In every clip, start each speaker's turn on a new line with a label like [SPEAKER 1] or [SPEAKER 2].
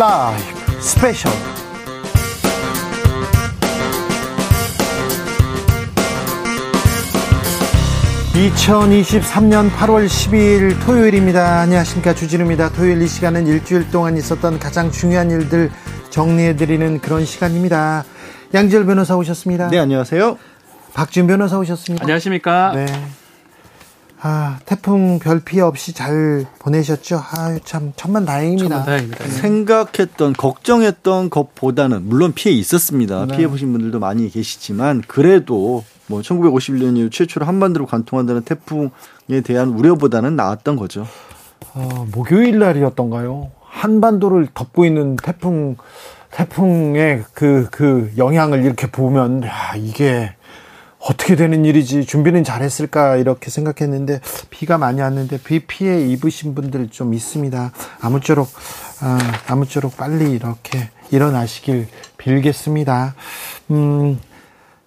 [SPEAKER 1] 라이브 스페셜 2023년 8월 12일 토요일입니다. 안녕하십니까. 주진우입니다. 토요일 이 시간은 일주일 동안 있었던 가장 중요한 일들 정리해드리는 그런 시간입니다. 양지열 변호사 오셨습니다.
[SPEAKER 2] 네, 안녕하세요.
[SPEAKER 1] 박지훈 변호사 오셨습니다.
[SPEAKER 3] 안녕하십니까.
[SPEAKER 1] 네. 아, 태풍 별 피해 없이 잘 보내셨죠? 아유, 참, 천만 다행입니다.
[SPEAKER 3] 천만 다행입니다. 네.
[SPEAKER 2] 생각했던, 걱정했던 것보다는, 물론 피해 있었습니다. 네. 피해 보신 분들도 많이 계시지만, 그래도 뭐 1951년 이후 최초로 한반도를 관통한다는 태풍에 대한 우려보다는 나았던 거죠.
[SPEAKER 1] 어, 목요일 날이었던가요? 한반도를 덮고 있는 태풍, 태풍의 그, 그 영향을 이렇게 보면, 야, 이게 어떻게 되는 일이지 준비는 잘했을까 이렇게 생각했는데 비가 많이 왔는데 비 피해 입으신 분들 좀 있습니다. 아무쪼록 아, 아무쪼록 빨리 이렇게 일어나시길 빌겠습니다. 음,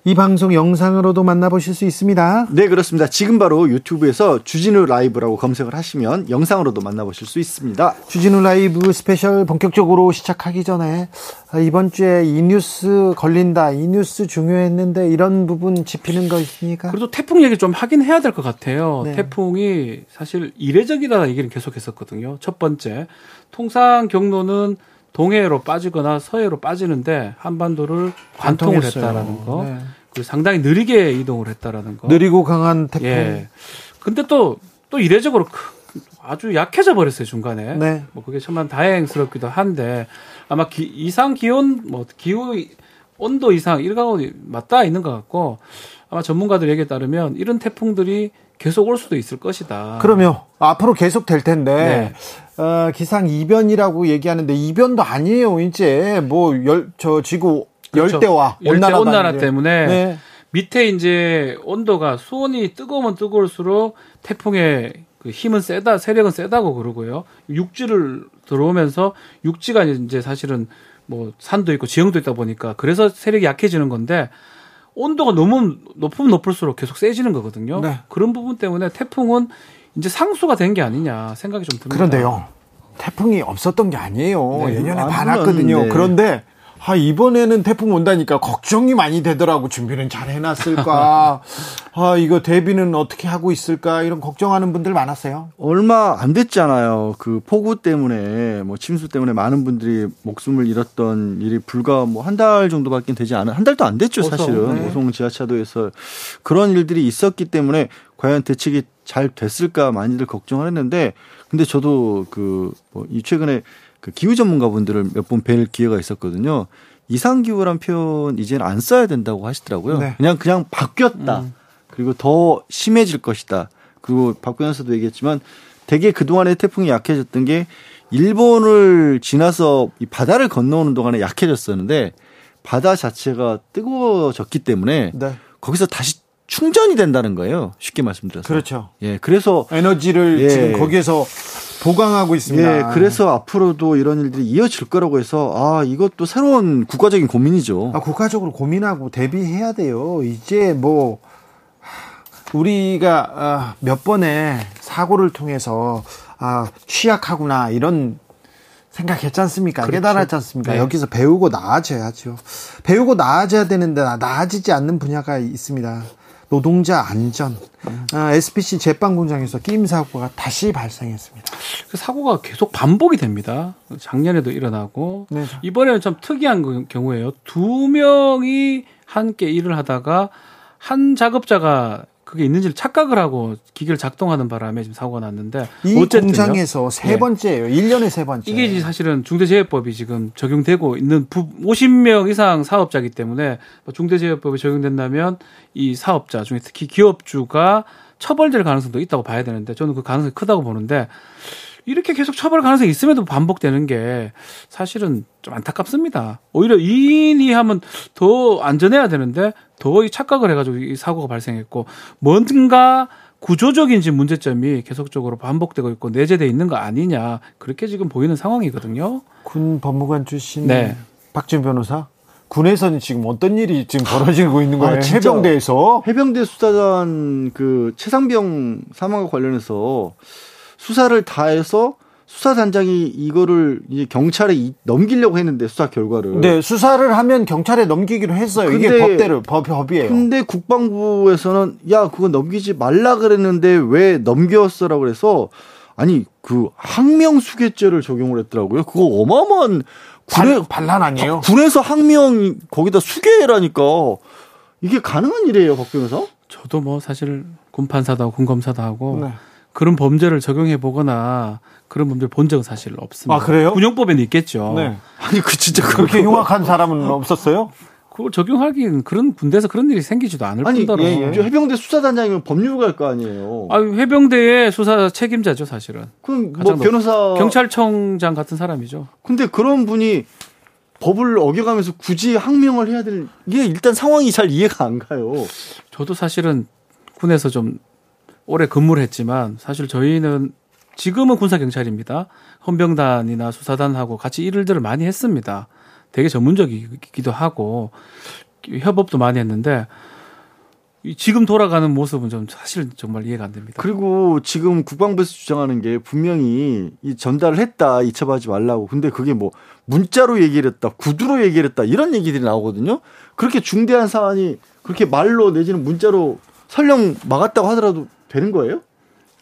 [SPEAKER 1] 이 방송 영상으로도 만나보실 수 있습니다.
[SPEAKER 2] 네, 그렇습니다. 지금 바로 유튜브에서 주진우 라이브라고 검색을 하시면 영상으로도 만나보실 수 있습니다.
[SPEAKER 1] 주진우 라이브 스페셜 본격적으로 시작하기 전에 아, 이번 주에 이 뉴스 걸린다, 이 뉴스 중요했는데 이런 부분 짚히는 거 있습니까?
[SPEAKER 3] 그래도 태풍 얘기 좀 하긴 해야 될 것 같아요. 네. 태풍이 사실 이례적이다 얘기를 계속 했었거든요. 첫 번째, 통상 경로는 동해로 빠지거나 서해로 빠지는데 한반도를 관통을 했다라는 거. 네. 그 상당히 느리게 이동을 했다라는 거.
[SPEAKER 1] 느리고 강한 태풍. 예.
[SPEAKER 3] 근데 또, 또 이례적으로 아주 약해져 버렸어요, 중간에. 네. 뭐 그게 정말 다행스럽기도 한데 아마 기, 이상 기온, 뭐 기후, 온도 이상 일가고 맞닿아 있는 것 같고 아마 전문가들 얘기에 따르면 이런 태풍들이 계속 올 수도 있을 것이다.
[SPEAKER 1] 그러면 앞으로 계속 될 텐데 네. 어, 기상 이변이라고 얘기하는데 이변도 아니에요. 이제 뭐열저 지구 그렇죠. 열대와
[SPEAKER 3] 온난화, 온난화 때문에 네. 밑에 이제 온도가 수온이 뜨거우면 뜨거울수록 태풍의 그 힘은 세다, 세력은 세다고 그러고요. 육지를 들어오면서 육지가 이제 사실은 뭐 산도 있고 지형도 있다 보니까 그래서 세력이 약해지는 건데 온도가 너무 높으면 높을수록 계속 세지는 거거든요. 네. 그런 부분 때문에 태풍은 이제 상수가 된 게 아니냐 생각이 좀 듭니다.
[SPEAKER 1] 그런데요. 태풍이 없었던 게 아니에요. 네. 예년에 많았거든요. 네. 그런데 아, 이번에는 태풍 온다니까 걱정이 많이 되더라고. 준비는 잘 해놨을까? 아, 이거 대비는 어떻게 하고 있을까? 이런 걱정하는 분들 많았어요.
[SPEAKER 2] 얼마 안 됐잖아요. 그 폭우 때문에, 뭐 침수 때문에 많은 분들이 목숨을 잃었던 일이 불과 뭐 한 달 정도밖에 되지 않은, 한 달도 안 됐죠, 사실은. 네. 오송 지하차도에서 그런 일들이 있었기 때문에 과연 대책이 잘 됐을까 많이들 걱정을 했는데, 근데 저도 그, 뭐, 이 최근에 그 기후 전문가분들을 몇번뵐 기회가 있었거든요. 이상 기후란 표현 이제는 안 써야 된다고 하시더라고요. 네. 그냥 그냥 바뀌었다. 음. 그리고 더 심해질 것이다. 그리고 박 변호사도 얘기했지만 대개 그동안에 태풍이 약해졌던 게 일본을 지나서 이 바다를 건너오는 동안에 약해졌었는데 바다 자체가 뜨거워졌기 때문에 네. 거기서 다시 충전이 된다는 거예요. 쉽게 말씀드려서.
[SPEAKER 1] 그렇죠.
[SPEAKER 2] 예. 그래서
[SPEAKER 1] 에너지를 예. 지금 거기에서 보강하고 있습니다.
[SPEAKER 2] 예, 그래서 앞으로도 이런 일들이 이어질 거라고 해서 아 이것도 새로운 국가적인 고민이죠.
[SPEAKER 1] 아, 국가적으로 고민하고 대비해야 돼요. 이제 뭐 우리가 아, 몇 번의 사고를 통해서 아, 취약하구나 이런 생각했지 않습니까? 그렇죠. 깨달았지 않습니까? 네. 여기서 배우고 나아져야죠. 배우고 나아져야 되는데 나아지지 않는 분야가 있습니다. 노동자 안전, 아, SPC 제빵 공장에서 끼임 사고가 다시 발생했습니다.
[SPEAKER 3] 그 사고가 계속 반복이 됩니다. 작년에도 일어나고 네. 이번에는 좀 특이한 그 경우예요. 두 명이 함께 일을 하다가 한 작업자가 그게 있는지를 착각을 하고 기계를 작동하는 바람에 지금 사고가 났는데
[SPEAKER 1] 이 공장에서 세 예. 번째예요. 네. 1년에 세 번째.
[SPEAKER 3] 이게 사실은 중대재해법이 지금 적용되고 있는 50명 이상 사업자이기 때문에 뭐 중대재해법이 적용된다면 이 사업자 중에 특히 기업주가 처벌될 가능성도 있다고 봐야 되는데 저는 그 가능성이 크다고 보는데 이렇게 계속 처벌 가능성이 있음에도 반복되는 게 사실은 좀 안타깝습니다. 오히려 이인이 하면 더 안전해야 되는데 더 착각을 해가지고 이 사고가 발생했고 뭔가 구조적인 지금 문제점이 계속적으로 반복되고 있고 내재돼 있는 거 아니냐 그렇게 지금 보이는 상황이거든요.
[SPEAKER 1] 군 법무관 출신 네. 박준 변호사. 군에서는 지금 어떤 일이 지금 벌어지고 있는 거예요? 아, 해병대에서
[SPEAKER 2] 해병대 수사단 그 최상병 사망과 관련해서 수사를 다해서 수사단장이 이거를 이제 경찰에 넘기려고 했는데 수사 결과를.
[SPEAKER 1] 네, 수사를 하면 경찰에 넘기기로 했어요. 이게 법대로 법 법이에요.
[SPEAKER 2] 근데 국방부에서는 야 그거 넘기지 말라 그랬는데 왜 넘겼어라고 그래서 아니 그 항명 수괴죄를 적용을 했더라고요. 그거 어마어마한
[SPEAKER 1] 군에 반란 아니에요?
[SPEAKER 2] 군에서 항명 거기다 수괴라니까 이게 가능한 일이에요, 박 변호사?
[SPEAKER 3] 저도 뭐 사실 군 판사도 하고 군 검사도 하고 네. 그런 범죄를 적용해 보거나 그런 범죄를 본 적은 사실 없습니다.
[SPEAKER 1] 아 그래요?
[SPEAKER 3] 군용법에는 있겠죠. 네.
[SPEAKER 2] 아니 그 진짜
[SPEAKER 1] 그렇게 흉악한 사람은 없었어요?
[SPEAKER 3] 그걸 적용하기는 그런 군대에서 그런 일이 생기지도 않을
[SPEAKER 2] 아니,
[SPEAKER 3] 뿐더러.
[SPEAKER 2] 예, 예. 해병대 수사단장이면 법률 갈거 아니에요.
[SPEAKER 3] 아, 해병대의 수사 책임자죠, 사실은.
[SPEAKER 2] 그럼 뭐 변호사
[SPEAKER 3] 경찰청장 같은 사람이죠.
[SPEAKER 2] 근데 그런 분이 법을 어겨가면서 굳이 항명을 해야 될 이게 일단 상황이 잘 이해가 안 가요.
[SPEAKER 3] 저도 사실은 군에서 좀 오래 근무를 했지만 사실 저희는 지금은 군사 경찰입니다. 헌병단이나 수사단하고 같이 일들을 많이 했습니다. 되게 전문적이기도 하고 협업도 많이 했는데 지금 돌아가는 모습은 좀 사실 정말 이해가 안 됩니다.
[SPEAKER 2] 그리고 지금 국방부에서 주장하는 게 분명히 이 전달을 했다 이첩하지 말라고. 근데 그게 뭐 문자로 얘기를 했다, 구두로 얘기를 했다 이런 얘기들이 나오거든요. 그렇게 중대한 사안이 그렇게 말로 내지는 문자로 설령 막았다고 하더라도 되는 거예요?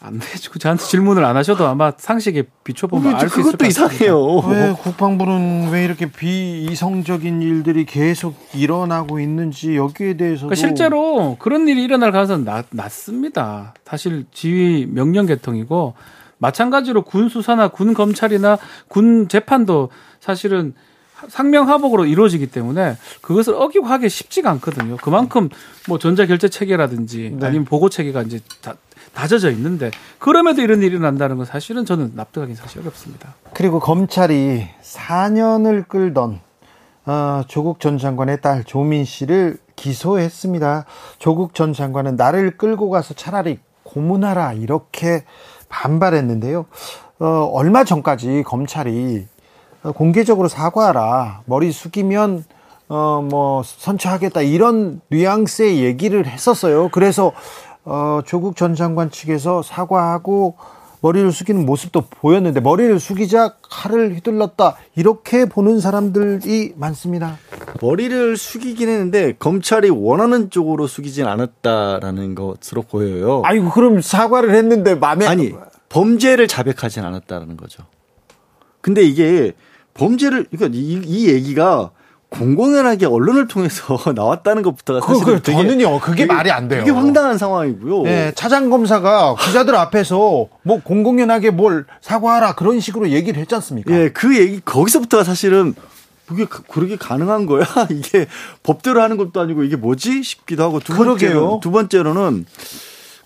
[SPEAKER 3] 안 되죠. 저한테 질문을 안 하셔도 아마 상식에 비춰보면 알 수 있을
[SPEAKER 2] 것같 이상해요.
[SPEAKER 1] 왜 국방부는 왜 이렇게 비이성적인 일들이 계속 일어나고 있는지 여기에 대해서 그러니까
[SPEAKER 3] 실제로 그런 일이 일어날 가능성은 낮, 낮습니다. 사실 지휘 명령 계통이고 마찬가지로 군 수사나 군 검찰이나 군 재판도 사실은 상명하복으로 이루어지기 때문에 그것을 어기고 하기 쉽지가 않거든요. 그만큼 뭐 전자결제 체계라든지 네. 아니면 보고 체계가 이제 다 다져져 있는데 그럼에도 이런 일이 난다는 건 사실은 저는 납득하기 사실 어렵습니다.
[SPEAKER 1] 그리고 검찰이 4년을 끌던 어, 조국 전 장관의 딸 조민 씨를 기소했습니다. 조국 전 장관은 나를 끌고 가서 차라리 고문하라 이렇게 반발했는데요. 어, 얼마 전까지 검찰이 공개적으로 사과하라 머리 숙이면 어, 뭐 선처하겠다 이런 뉘앙스의 얘기를 했었어요. 그래서 어, 조국 전 장관 측에서 사과하고 머리를 숙이는 모습도 보였는데 머리를 숙이자 칼을 휘둘렀다 이렇게 보는 사람들이 많습니다.
[SPEAKER 2] 머리를 숙이긴 했는데 검찰이 원하는 쪽으로 숙이진 않았다라는 것으로 보여요.
[SPEAKER 1] 아이고 그럼 사과를 했는데 마음에
[SPEAKER 2] 아니 범죄를 자백하진 않았다라는 거죠. 근데 이게 범죄를 그러니까 이, 이 얘기가 공공연하게 언론을 통해서 나왔다는 것부터가 사실 그,
[SPEAKER 1] 그, 저는요 그게 되게, 말이 안 돼요.
[SPEAKER 2] 이게 황당한 상황이고요.
[SPEAKER 1] 네, 차장 검사가 기자들 앞에서 뭐 공공연하게 뭘 사과하라 그런 식으로 얘기를 했지 않습니까?
[SPEAKER 2] 예, 그 얘기 거기서부터가 사실은 그게 그렇게 가능한 거야? 이게 법대로 하는 것도 아니고 이게 뭐지 싶기도 하고 두 번째로 두 번째로는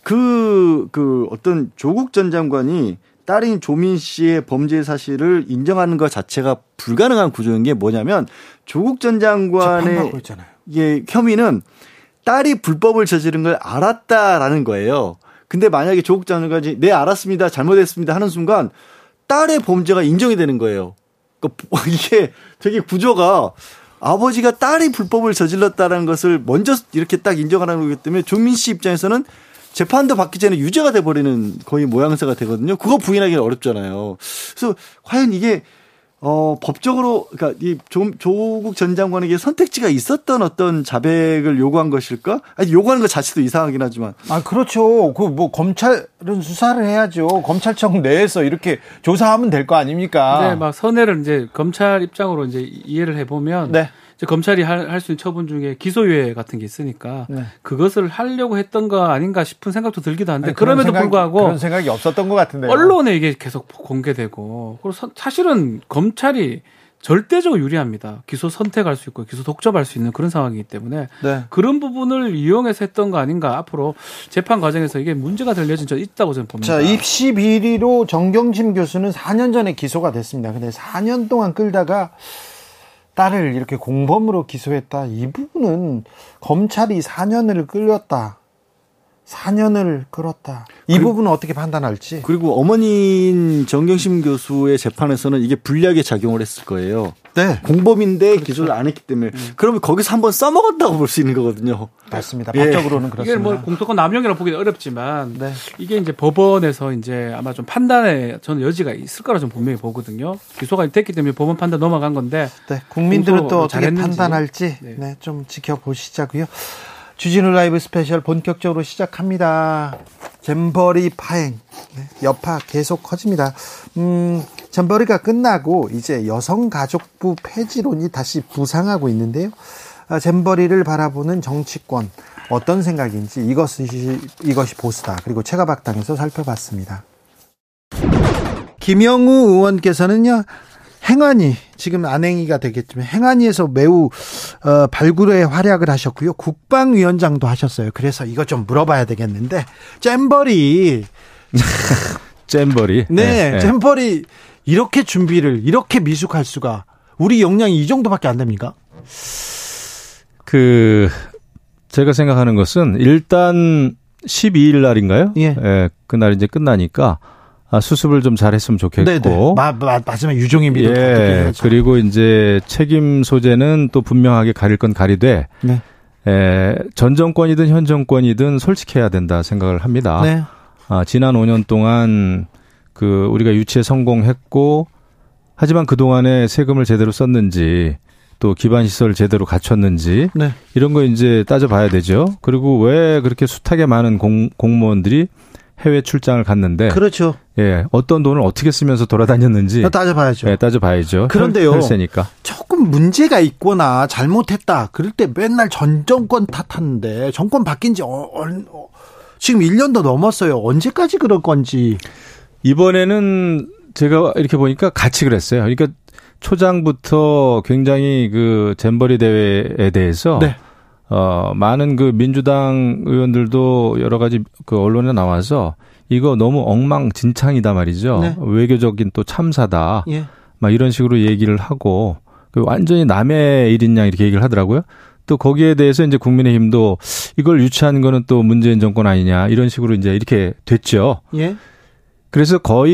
[SPEAKER 2] 그, 그 어떤 조국 전 장관이 딸인 조민 씨의 범죄 사실을 인정하는 것 자체가 불가능한 구조인 게 뭐냐면 조국 전 장관의 예, 혐의는 딸이 불법을 저지른 걸 알았다라는 거예요. 근데 만약에 조국 전 장관이 네 알았습니다 잘못했습니다 하는 순간 딸의 범죄가 인정이 되는 거예요. 그러니까 이게 되게 구조가 아버지가 딸이 불법을 저질렀다는 것을 먼저 이렇게 딱 인정하는 거기 때문에 조민 씨 입장에서는 재판도 받기 전에 유죄가 돼버리는 거의 모양새가 되거든요. 그거 부인하기는 어렵잖아요. 그래서 과연 이게 어, 법적으로, 그러니까 이 조, 조국 전 장관에게 선택지가 있었던 어떤 자백을 요구한 것일까? 아니, 요구하는 것 자체도 이상하긴 하지만.
[SPEAKER 1] 아, 그렇죠. 그 뭐 검찰은 수사를 해야죠. 검찰청 내에서 이렇게 조사하면 될 거 아닙니까?
[SPEAKER 3] 네, 막 선회를 이제 검찰 입장으로 이제 이해를 해보면. 네. 검찰이 할 수 있는 처분 중에 기소유예 같은 게 있으니까 네. 그것을 하려고 했던 거 아닌가 싶은 생각도 들기도 한데 아니, 그럼에도
[SPEAKER 1] 생각,
[SPEAKER 3] 불구하고
[SPEAKER 1] 그런 생각이 없었던 것 같은데
[SPEAKER 3] 언론에 이게 계속 공개되고 그리고 사실은 검찰이 절대적으로 유리합니다. 기소 선택할 수 있고 기소 독점할 수 있는 그런 상황이기 때문에 네. 그런 부분을 이용해서 했던 거 아닌가 앞으로 재판 과정에서 이게 문제가 될 여지는 저 있다고 저는 봅니다.
[SPEAKER 1] 자, 입시 비리로 정경심 교수는 4년 전에 기소가 됐습니다. 근데 4년 동안 끌다가 딸을 이렇게 공범으로 기소했다. 이 부분은 검찰이 4년을 끌렸다. 4년을 끌었다. 이 부분은 어떻게 판단할지.
[SPEAKER 2] 그리고 어머니인 정경심 교수의 재판에서는 이게 불리하게 작용을 했을 거예요.
[SPEAKER 1] 네.
[SPEAKER 2] 공범인데 그렇죠. 기소를 안 했기 때문에 음. 그러면 거기서 한번 써먹었다고 볼 수 있는 거거든요.
[SPEAKER 1] 맞습니다. 예. 법적으로는 그렇습니다.
[SPEAKER 3] 이게 뭐 공소권 남용이라고 보기는 어렵지만 네. 이게 이제 법원에서 이제 아마 좀 판단에 저는 여지가 있을 거라 좀 분명히 보거든요. 기소가 됐기 때문에 법원 판단 넘어간 건데
[SPEAKER 1] 네. 국민들은 또 어떻게 판단할지 네. 네. 좀 지켜보시자고요. 주진우 라이브 스페셜 본격적으로 시작합니다. 잼버리 파행, 네, 여파 계속 커집니다. 음, 잼버리가 끝나고 이제 여성가족부 폐지론이 다시 부상하고 있는데요. 아, 잼버리를 바라보는 정치권 어떤 생각인지 이것이 이것이 보수다. 그리고 최가박당에서 살펴봤습니다. 김영우 의원께서는요 행안위 지금 안행위가 되겠지만 행안위에서 매우 어, 발굴에 활약을 하셨고요. 국방위원장도 하셨어요. 그래서 이거 좀 물어봐야 되겠는데 잼버리
[SPEAKER 4] 잼버리
[SPEAKER 1] 네, 네, 네, 잼버리 이렇게 준비를 이렇게 미숙할 수가 우리 역량이 이 정도밖에 안 됩니까?
[SPEAKER 4] 그 제가 생각하는 것은 일단 12일 날인가요? 예. 예 그날 이제 끝나니까 아, 수습을 좀 잘했으면 좋겠고. 네네.
[SPEAKER 1] 마, 마, 마지막 유종의 미를
[SPEAKER 4] 예, 그리고 이제 책임 소재는 또 분명하게 가릴 건 가리되 네. 에, 전 정권이든 현 정권이든 솔직해야 된다 생각을 합니다. 네. 아, 지난 5년 동안 그 우리가 유치에 성공했고 하지만 그 동안에 세금을 제대로 썼는지 또 기반 시설 제대로 갖췄는지 네. 이런 거 이제 따져봐야 되죠. 그리고 왜 그렇게 숱하게 많은 공, 공무원들이 해외 출장을 갔는데
[SPEAKER 1] 그렇죠.
[SPEAKER 4] 예, 어떤 돈을 어떻게 쓰면서 돌아다녔는지
[SPEAKER 1] 따져봐야죠.
[SPEAKER 4] 예, 따져봐야죠.
[SPEAKER 1] 그런데요, 혈세니까. 조금 문제가 있거나 잘못했다. 그럴 때 맨날 전 정권 탓하는데 정권 바뀐 지 어, 어, 지금 1년도 넘었어요. 언제까지 그럴 건지.
[SPEAKER 4] 이번에는 제가 이렇게 보니까 같이 그랬어요. 그러니까 초장부터 굉장히 그 잼버리 대회에 대해서 네. 어, 많은 그 민주당 의원들도 여러 가지 그 언론에 나와서 이거 너무 엉망진창이다 말이죠. 네. 외교적인 또 참사다. 예. 막 이런 식으로 얘기를 하고 그 완전히 남의 일인 양 이렇게 얘기를 하더라고요. 또 거기에 대해서 이제 국민의힘도 이걸 유치한 거는 또 문재인 정권 아니냐 이런 식으로 이제 이렇게 됐죠. 예. 그래서 거의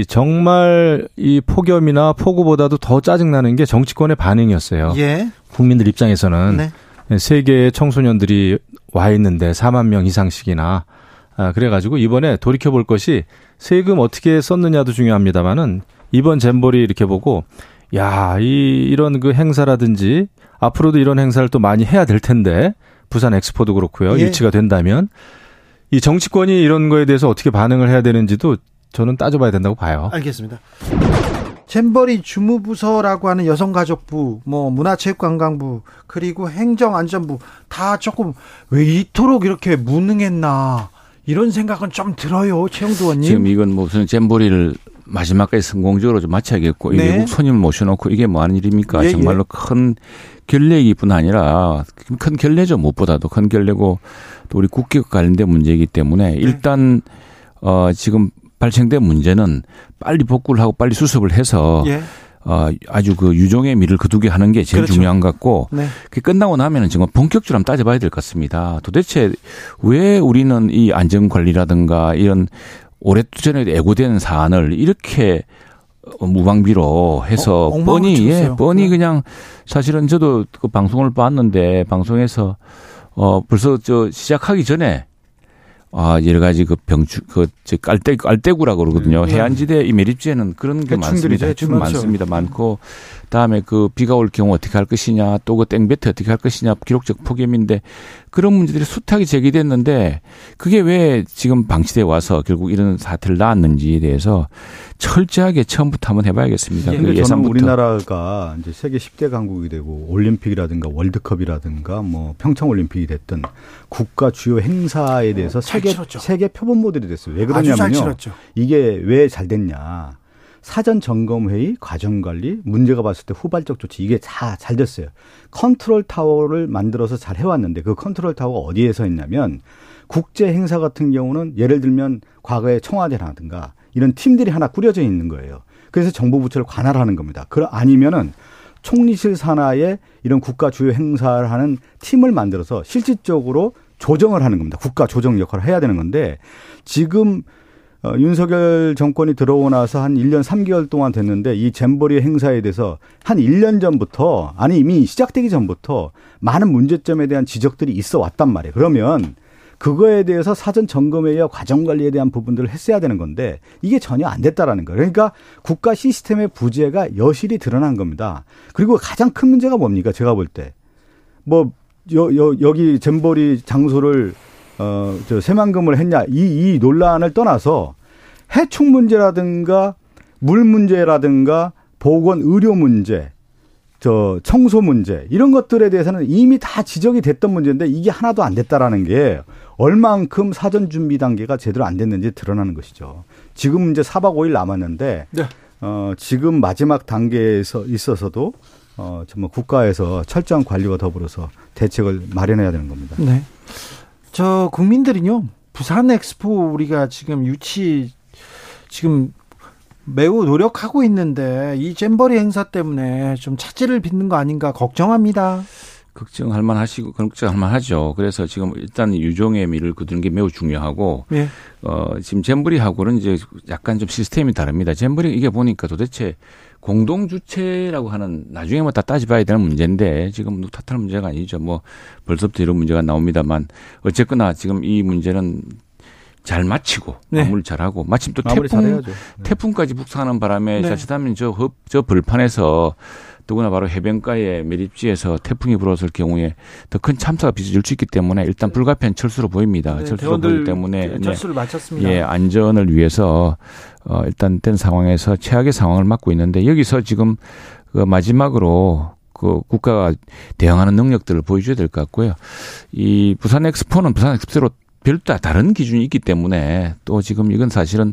[SPEAKER 4] 이 정말 이 폭염이나 폭우보다도 더 짜증나는 게 정치권의 반응이었어요. 예. 국민들 입장에서는 네. 세계의 청소년들이 와 있는데 4만 명 이상씩이나 아, 그래가지고 이번에 돌이켜 볼 것이 세금 어떻게 썼느냐도 중요합니다만은 이번 잼버리 이렇게 보고 야, 이 이런 그 행사라든지 앞으로도 이런 행사를 또 많이 해야 될 텐데 부산 엑스포도 그렇고요. 예. 유치가 된다면 이 정치권이 이런 거에 대해서 어떻게 반응을 해야 되는지도 저는 따져봐야 된다고 봐요.
[SPEAKER 1] 알겠습니다. 잼버리 주무부서라고 하는 여성가족부, 뭐 문화체육관광부, 그리고 행정안전부 다 조금 왜 이토록 이렇게 무능했나 이런 생각은 좀 들어요, 최영두 의원님.
[SPEAKER 5] 지금 이건 무슨 잼버리를 마지막까지 성공적으로 좀 마쳐야겠고 네. 외국 손님을 모셔놓고 이게 뭐 하는 일입니까? 예, 정말로 예. 큰 결례이뿐 아니라 큰 결례죠 무엇보다도 큰 결례고 또 우리 국기와 관련된 문제이기 때문에 네. 일단 어 지금 발생된 문제는 빨리 복구를 하고 빨리 수습을 해서 예. 어, 아주 그 유종의 미를 거두게 하는 게 제일 그렇죠. 중요한 것 같고 네. 그 끝나고 나면은 지금 본격적으로 한번 따져봐야 될 것 같습니다. 도대체 왜 우리는 이 안전 관리라든가 이런 오랫전에 애고된 사안을 이렇게 무방비로 해서 어, 뻔히 예, 뻔히 네. 그냥 사실은 저도 그 방송을 봤는데 방송에서 어 벌써 저 시작하기 전에 아, 여러 가지 그 병추, 그, 저 깔대, 깔대구라 그러거든요. 네. 해안지대 이 매립지에는 그런 게 많습니다. 해충 많습니다. 많고, 다음에 그 비가 올 경우 어떻게 할 것이냐, 또 그 땡배트 어떻게 할 것이냐, 기록적 폭염인데 그런 문제들이 숱하게 제기됐는데 그게 왜 지금 방치돼 와서 결국 이런 사태를 낳았는지에 대해서 철저하게 처음부터 한번 해봐야겠습니다.
[SPEAKER 6] 예. 그 예상부터. 우리나라가 이제 세계 10대 강국이 되고 올림픽이라든가 월드컵이라든가 뭐 평창 올림픽이 됐던 국가 주요 행사에 대해서 세계 세계 표본 모델이 됐어요. 왜 그러냐면요. 이게 왜 잘 됐냐. 사전 점검 회의, 과정 관리, 문제가 봤을 때 후발적 조치 이게 다 잘 됐어요. 컨트롤 타워를 만들어서 잘 해왔는데 그 컨트롤 타워가 어디에서 있냐면 국제 행사 같은 경우는 예를 들면 과거에 청와대라든가 이런 팀들이 하나 꾸려져 있는 거예요. 그래서 정부 부처를 관할하는 겁니다. 그 아니면은 총리실 산하에 이런 국가 주요 행사를 하는 팀을 만들어서 실질적으로 조정을 하는 겁니다. 국가 조정 역할을 해야 되는 건데 지금 어, 윤석열 정권이 들어오고 나서 한 1년 3개월 동안 됐는데 이 잼버리 행사에 대해서 한 1년 전부터 아니 이미 시작되기 전부터 많은 문제점에 대한 지적들이 있어 왔단 말이에요. 그러면 그거에 대해서 사전 점검회의와 과정 관리에 대한 부분들을 했어야 되는 건데 이게 전혀 안 됐다라는 거예요. 그러니까 국가 시스템의 부재가 여실히 드러난 겁니다. 그리고 가장 큰 문제가 뭡니까? 제가 볼 때. 뭐, 여, 여, 여기 잼버리 장소를 어, 저 새만금을 했냐 이, 이 논란을 떠나서 해충 문제라든가 물 문제라든가 보건 의료 문제 저 청소 문제 이런 것들에 대해서는 이미 다 지적이 됐던 문제인데 이게 하나도 안 됐다라는 게 얼만큼 사전 준비 단계가 제대로 안 됐는지 드러나는 것이죠. 지금 이제 4박 5일 남았는데 네. 어 지금 마지막 단계에서 있어서도 어 정말 국가에서 철저한 관리와 더불어서 대책을 마련해야 되는 겁니다.
[SPEAKER 1] 네. 저 국민들은요. 부산 엑스포 우리가 지금 유치 지금 매우 노력하고 있는데 이 잼버리 행사 때문에 좀 차질을 빚는 거 아닌가 걱정합니다.
[SPEAKER 5] 걱정할 만하시고 걱정할 만하죠. 그래서 지금 일단 유종의 미를 거두는 게 매우 중요하고 네. 어 지금 잼버리하고는 이제 약간 좀 시스템이 다릅니다. 잼버리 이게 보니까 도대체 공동 주체라고 하는 나중에 뭐 다 따져봐야 되는 문제인데 지금 누 탓할 문제가 아니죠. 뭐 벌써부터 이런 문제가 나옵니다만 어쨌거나 지금 이 문제는 잘 마치고 네. 마무리 잘하고 마침 또 태풍 네. 태풍까지 북상하는 바람에 네. 자칫하면 저, 저 벌판에서 더구나 바로 해변가에 매립지에서 태풍이 불어설 경우에 더 큰 참사가 빚어질 수 있기 때문에 일단 불가피한 철수로 보입니다. 네, 철수로 보이기 때문에
[SPEAKER 1] 네, 철수를 마쳤습니다.
[SPEAKER 5] 예, 안전을 위해서 어 일단 된 상황에서 최악의 상황을 맞고 있는데 여기서 지금 그 마지막으로 그 국가가 대응하는 능력들을 보여줘야 될 것 같고요. 이 부산 엑스포는 부산 엑스포로 별도 다른 기준이 있기 때문에 또 지금 이건 사실은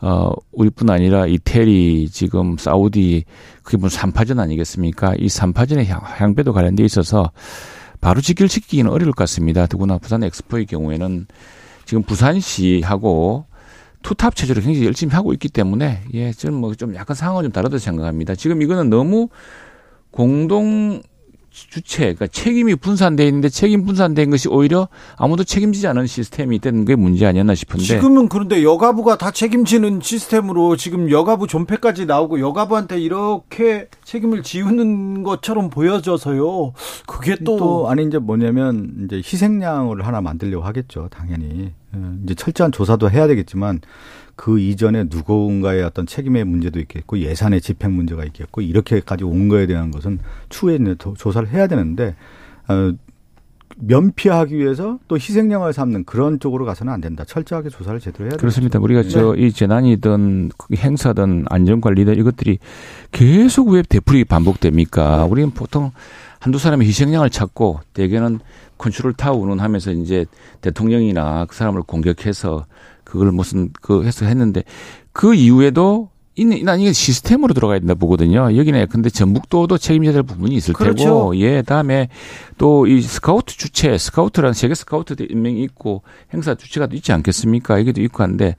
[SPEAKER 5] 어 우리뿐 아니라 이태리 지금 사우디 그게 무슨 삼파전 아니겠습니까? 이 삼파전의 향배도 관련돼 있어서 바로 직결시키기는 어려울 것 같습니다. 더구나 부산 엑스포의 경우에는 지금 부산시하고 투탑 체제로 굉장히 열심히 하고 있기 때문에 예, 저는 뭐좀 약간 상황은 좀 다르다고 생각합니다. 지금 이거는 너무 공동 주체, 그러니까 책임이 분산돼 있는데 책임 분산된 것이 오히려 아무도 책임지지 않은 시스템이 되는 게 문제 아니었나 싶은데
[SPEAKER 1] 지금은 그런데 여가부가 다 책임지는 시스템으로 지금 여가부 존폐까지 나오고 여가부한테 이렇게 책임을 지우는 것처럼 보여져서요. 그게 또, 또
[SPEAKER 6] 아니 이제 뭐냐면 이제 희생양을 하나 만들려고 하겠죠, 당연히. 어, 이제 철저한 조사도 해야 되겠지만 그 이전에 누군가의 어떤 책임의 문제도 있겠고 예산의 집행 문제가 있겠고 이렇게까지 온 거에 대한 것은 추후에 조사를 해야 되는데 어, 면피하기 위해서 또 희생양을 삼는 그런 쪽으로 가서는 안 된다. 철저하게 조사를 제대로 해야
[SPEAKER 5] 그렇습니다. 되겠죠. 우리가 네. 저이 재난이든 행사든 안전관리든 이것들이 계속 왜 되풀이 반복됩니까? 네. 우리는 보통 한두 사람의 희생양을 찾고 대개는 컨트롤 타워 운운하면서 이제 대통령이나 그 사람을 공격해서 그걸 무슨 그 해서 했는데 그 이후에도 이는 난 이게 시스템으로 들어가야 된다 보거든요. 여기는 근데 전북도도 책임져야 될 부분이 있을 그렇죠. 테고, 예, 다음에 또 이 스카우트 주체, 스카우트라는 세계 스카우트 연맹이 있고 행사 주체가 있지 않겠습니까? 이게도 있고 한데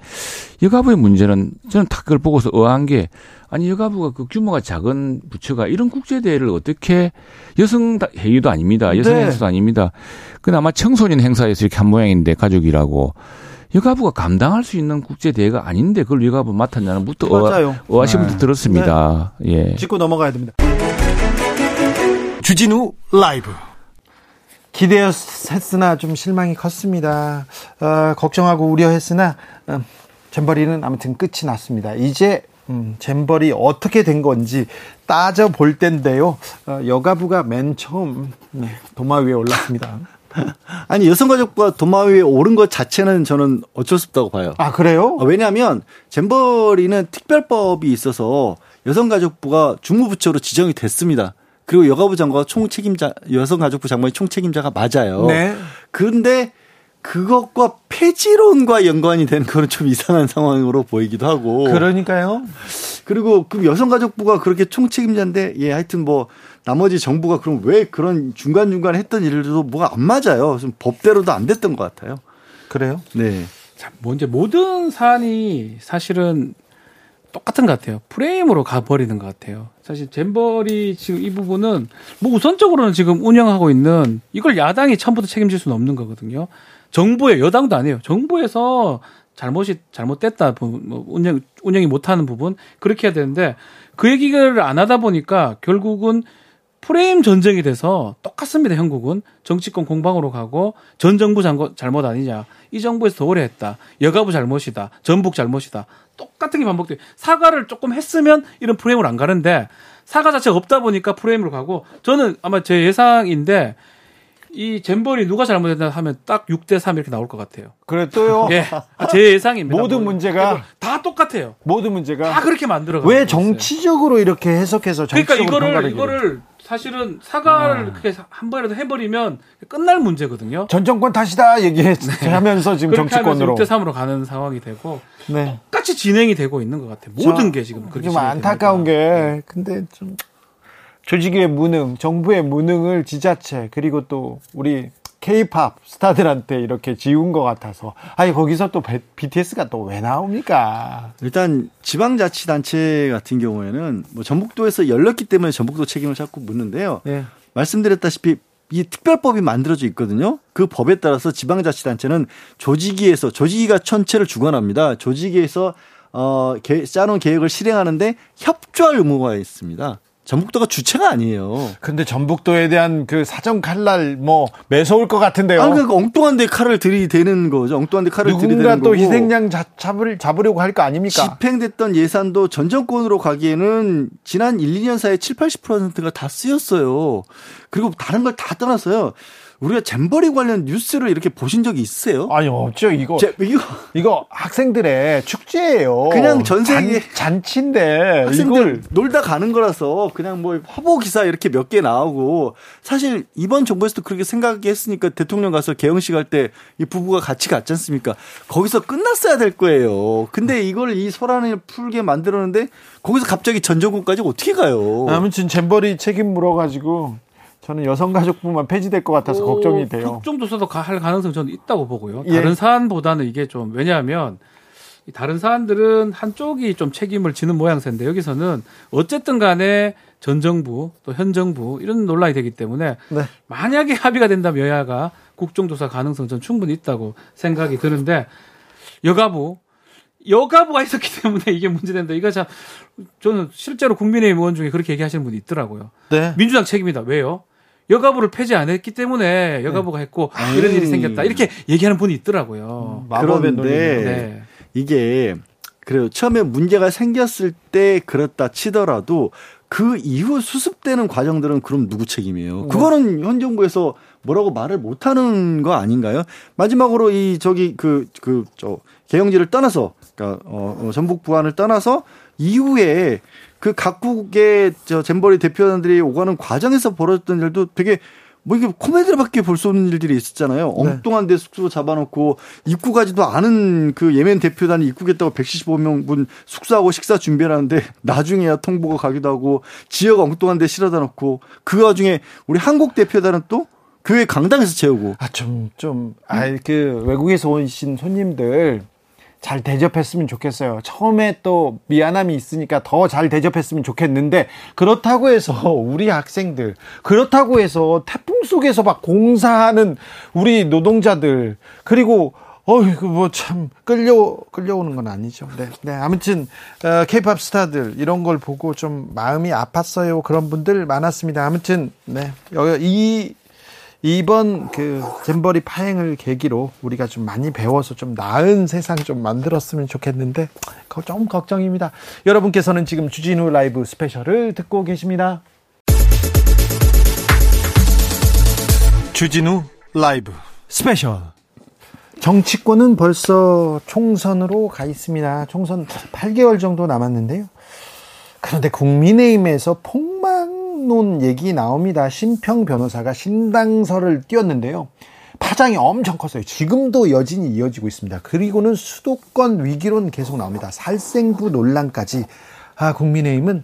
[SPEAKER 5] 여가부의 문제는 저는 다 그걸 보고서 의아한 게 아니 여가부가 그 규모가 작은 부처가 이런 국제 대회를 어떻게 여성 회의도 아닙니다. 여성 네. 행사도 아닙니다. 그나마 청소년 행사에서 이렇게 한 모양인데 가족이라고. 여가부가 감당할 수 있는 국제 대회가 아닌데 그걸 여가부 맡았냐는 부터 맞아요. 의아심도 네. 들었습니다. 네. 예.
[SPEAKER 1] 짚고 넘어가야 됩니다. 주진우 라이브. 기대했으나 좀 실망이 컸습니다. 어, 걱정하고 우려했으나 음, 잼버리는 아무튼 끝이 났습니다. 이제 음, 잼버리 어떻게 된 건지 따져 볼 텐데요. 어, 여가부가 맨 처음 네, 도마 위에 올랐습니다.
[SPEAKER 2] 아니 여성가족부가 도마 위에 오른 것 자체는 저는 어쩔 수 없다고 봐요.
[SPEAKER 1] 아 그래요?
[SPEAKER 2] 어, 왜냐하면 잼버리는 특별법이 있어서 여성가족부가 중무부처로 지정이 됐습니다. 그리고 여가부 장관과 총책임자 여성가족부 장관이 총책임자가 맞아요. 네. 그런데 그것과 폐지론과 연관이 되는 거는 좀 이상한 상황으로 보이기도 하고.
[SPEAKER 1] 그러니까요.
[SPEAKER 2] 그리고 그 여성가족부가 그렇게 총책임자인데 예 하여튼 뭐 나머지 정부가 그럼 왜 그런 중간중간 했던 일들도 뭐가 안 맞아요. 좀 법대로도 안 됐던 것 같아요.
[SPEAKER 1] 그래요?
[SPEAKER 2] 네.
[SPEAKER 3] 자, 뭐 이제 모든 사안이 사실은 똑같은 것 같아요. 프레임으로 가버리는 것 같아요. 사실 잼버리 지금 이 부분은 뭐 우선적으로는 지금 운영하고 있는 이걸 야당이 처음부터 책임질 수는 없는 거거든요. 정부의 여당도 아니에요. 정부에서 잘못이 잘못됐다 뭐 운영 운영이 못하는 부분 그렇게 해야 되는데 그 얘기를 안 하다 보니까 결국은 프레임 전쟁이 돼서 똑같습니다. 형국은 정치권 공방으로 가고 전 정부 잘못 아니냐 이 정부에서 더 오래 했다 여가부 잘못이다 전북 잘못이다 똑같은 게 반복돼 사과를 조금 했으면 이런 프레임을 안 가는데 사과 자체가 없다 보니까 프레임으로 가고 저는 아마 제 예상인데 이 잼버리 누가 잘못했나 하면 딱 6대 3 이렇게 나올 것 같아요.
[SPEAKER 1] 그래 또요.
[SPEAKER 3] 예. 제 예상입니다.
[SPEAKER 1] 모든 뭐, 문제가
[SPEAKER 3] 다 똑같아요.
[SPEAKER 1] 모든 문제가
[SPEAKER 3] 다 그렇게 만들어
[SPEAKER 1] 왜 정치적으로 있어요. 이렇게 해석해서
[SPEAKER 3] 그러니까 이거를 이거를 사실은 사과를 아. 그렇게 한 번이라도 해버리면 끝날 문제거든요.
[SPEAKER 1] 전 정권 탓이다 얘기하면서 네. 지금 정치권으로
[SPEAKER 3] 6대 3으로 가는 상황이 되고 네. 똑같이 진행이 되고 있는 것 같아요. 모든 게 지금
[SPEAKER 1] 그렇게 좀 안타까운 게 근데 좀 조직의 무능, 정부의 무능을 지자체 그리고 또 우리 케이팝 스타들한테 이렇게 지운 것 같아서 아니 거기서 또 BTS가 또 왜 나옵니까?
[SPEAKER 2] 일단 지방자치단체 같은 경우에는 뭐 전북도에서 열렸기 때문에 전북도 책임을 자꾸 묻는데요. 네. 말씀드렸다시피 이 특별법이 만들어져 있거든요. 그 법에 따라서 지방자치단체는 조직위에서 조직위가 전체를 주관합니다. 조직위에서 어 짜놓은 계획을 실행하는데 협조할 의무가 있습니다. 전북도가 주체가 아니에요.
[SPEAKER 1] 근데 전북도에 대한 그 사정 칼날 뭐 매서울 것 같은데요.
[SPEAKER 2] 아, 그러니까 엉뚱한 데 칼을 들이대는 거죠. 엉뚱한 데 칼을 들이대는
[SPEAKER 1] 거고. 누군가 또 희생양 잡을, 잡으려고 할 거 아닙니까?
[SPEAKER 2] 집행됐던 예산도 전 정권으로 가기에는 지난 1, 2년 사이에 7, 80%가 다 쓰였어요. 그리고 다른 걸 다 떠났어요. 우리가 잼버리 관련 뉴스를 이렇게 보신 적이 있으세요?
[SPEAKER 1] 아니 없죠. 이거 제, 이거 이거 학생들의 축제예요.
[SPEAKER 2] 그냥 전 세계
[SPEAKER 1] 잔, 치인데
[SPEAKER 2] 이걸 놀다 가는 거라서 그냥 뭐 화보 기사 이렇게 몇 개 나오고 사실 이번 정부에서도 그렇게 생각했으니까 대통령 가서 개영식 할 때 이 부부가 같이 갔지 않습니까? 거기서 끝났어야 될 거예요. 근데 이걸 이 소란을 풀게 만들었는데 거기서 갑자기 전정국까지 어떻게 가요?
[SPEAKER 1] 아무튼 잼버리 책임 물어가지고 저는 여성가족부만 폐지될 것 같아서 오, 걱정이 돼요.
[SPEAKER 3] 그 정도서도 할 가능성 저는 있다고 보고요. 예. 다른 사안보다는 이게 좀 왜냐하면 다른 사안들은 한쪽이 좀 책임을 지는 모양새인데 여기서는 어쨌든 간에 전 정부 또 현 정부 이런 논란이 되기 때문에 네. 만약에 합의가 된다면 여야가 국정조사 가능성 전 충분히 있다고 생각이 드는데 여가부 여가부가 있었기 때문에 이게 문제된다. 이거 참 저는 실제로 국민의힘 의원 중에 그렇게 얘기하시는 분이 있더라고요. 네. 민주당 책임이다. 왜요? 여가부를 폐지 안 했기 때문에 여가부가 했고 네. 이런 일이 생겼다. 이렇게 얘기하는 분이 있더라고요.
[SPEAKER 2] 음, 그런데 네. 이게 그래요. 처음에 문제가 생겼을 때 그렇다 치더라도 그 이후 수습되는 과정들은 그럼 누구 책임이에요? 네. 그거는 현 정부에서 뭐라고 말을 못 하는 거 아닌가요? 마지막으로 이 저기 그 그 저 개영지를 떠나서 그러니까 어, 어 전북 부안을 떠나서 이후에 그 각국의 저 잼버리 대표단들이 오가는 과정에서 벌어졌던 일도 되게 뭐 이게 코미디로밖에 볼 수 없는 일들이 있었잖아요. 네. 엉뚱한 데 숙소 잡아놓고 입구가지도 않은 그 예멘 대표단이 입국했다고 175명 분 숙소하고 식사 준비를 하는데 나중에야 통보가 가기도 하고 지역 엉뚱한 데 실어다 놓고 그 와중에 우리 한국 대표단은 또 교회 강당에서 채우고.
[SPEAKER 1] 아, 좀, 좀, 아, 그 외국에서 오신 손님들 잘 대접했으면 좋겠어요. 처음에 또 미안함이 있으니까 더 잘 대접했으면 좋겠는데 그렇다고 해서 우리 학생들 그렇다고 해서 태풍 속에서 막 공사하는 우리 노동자들 그리고 어이구 뭐참 끌려 끌려오는 건 아니죠. 네, 네 아무튼 어, 케이팝 스타들 이런 걸 보고 좀 마음이 아팠어요. 그런 분들 많았습니다. 아무튼 네, 이 이번 그 잼버리 파행을 계기로 우리가 좀 많이 배워서 좀 나은 세상 좀 만들었으면 좋겠는데 좀 걱정입니다. 여러분께서는 지금 주진우 라이브 스페셜을 듣고 계십니다. 주진우 라이브 스페셜. 정치권은 벌써 총선으로 가 있습니다. 총선 8개월 정도 남았는데요. 그런데 국민의힘에서 폭망론 얘기 나옵니다. 신평 변호사가 신당설을 띄웠는데요. 파장이 엄청 컸어요. 지금도 여진이 이어지고 있습니다. 그리고는 수도권 위기론 계속 나옵니다. 살생부 논란까지. 아, 국민의힘은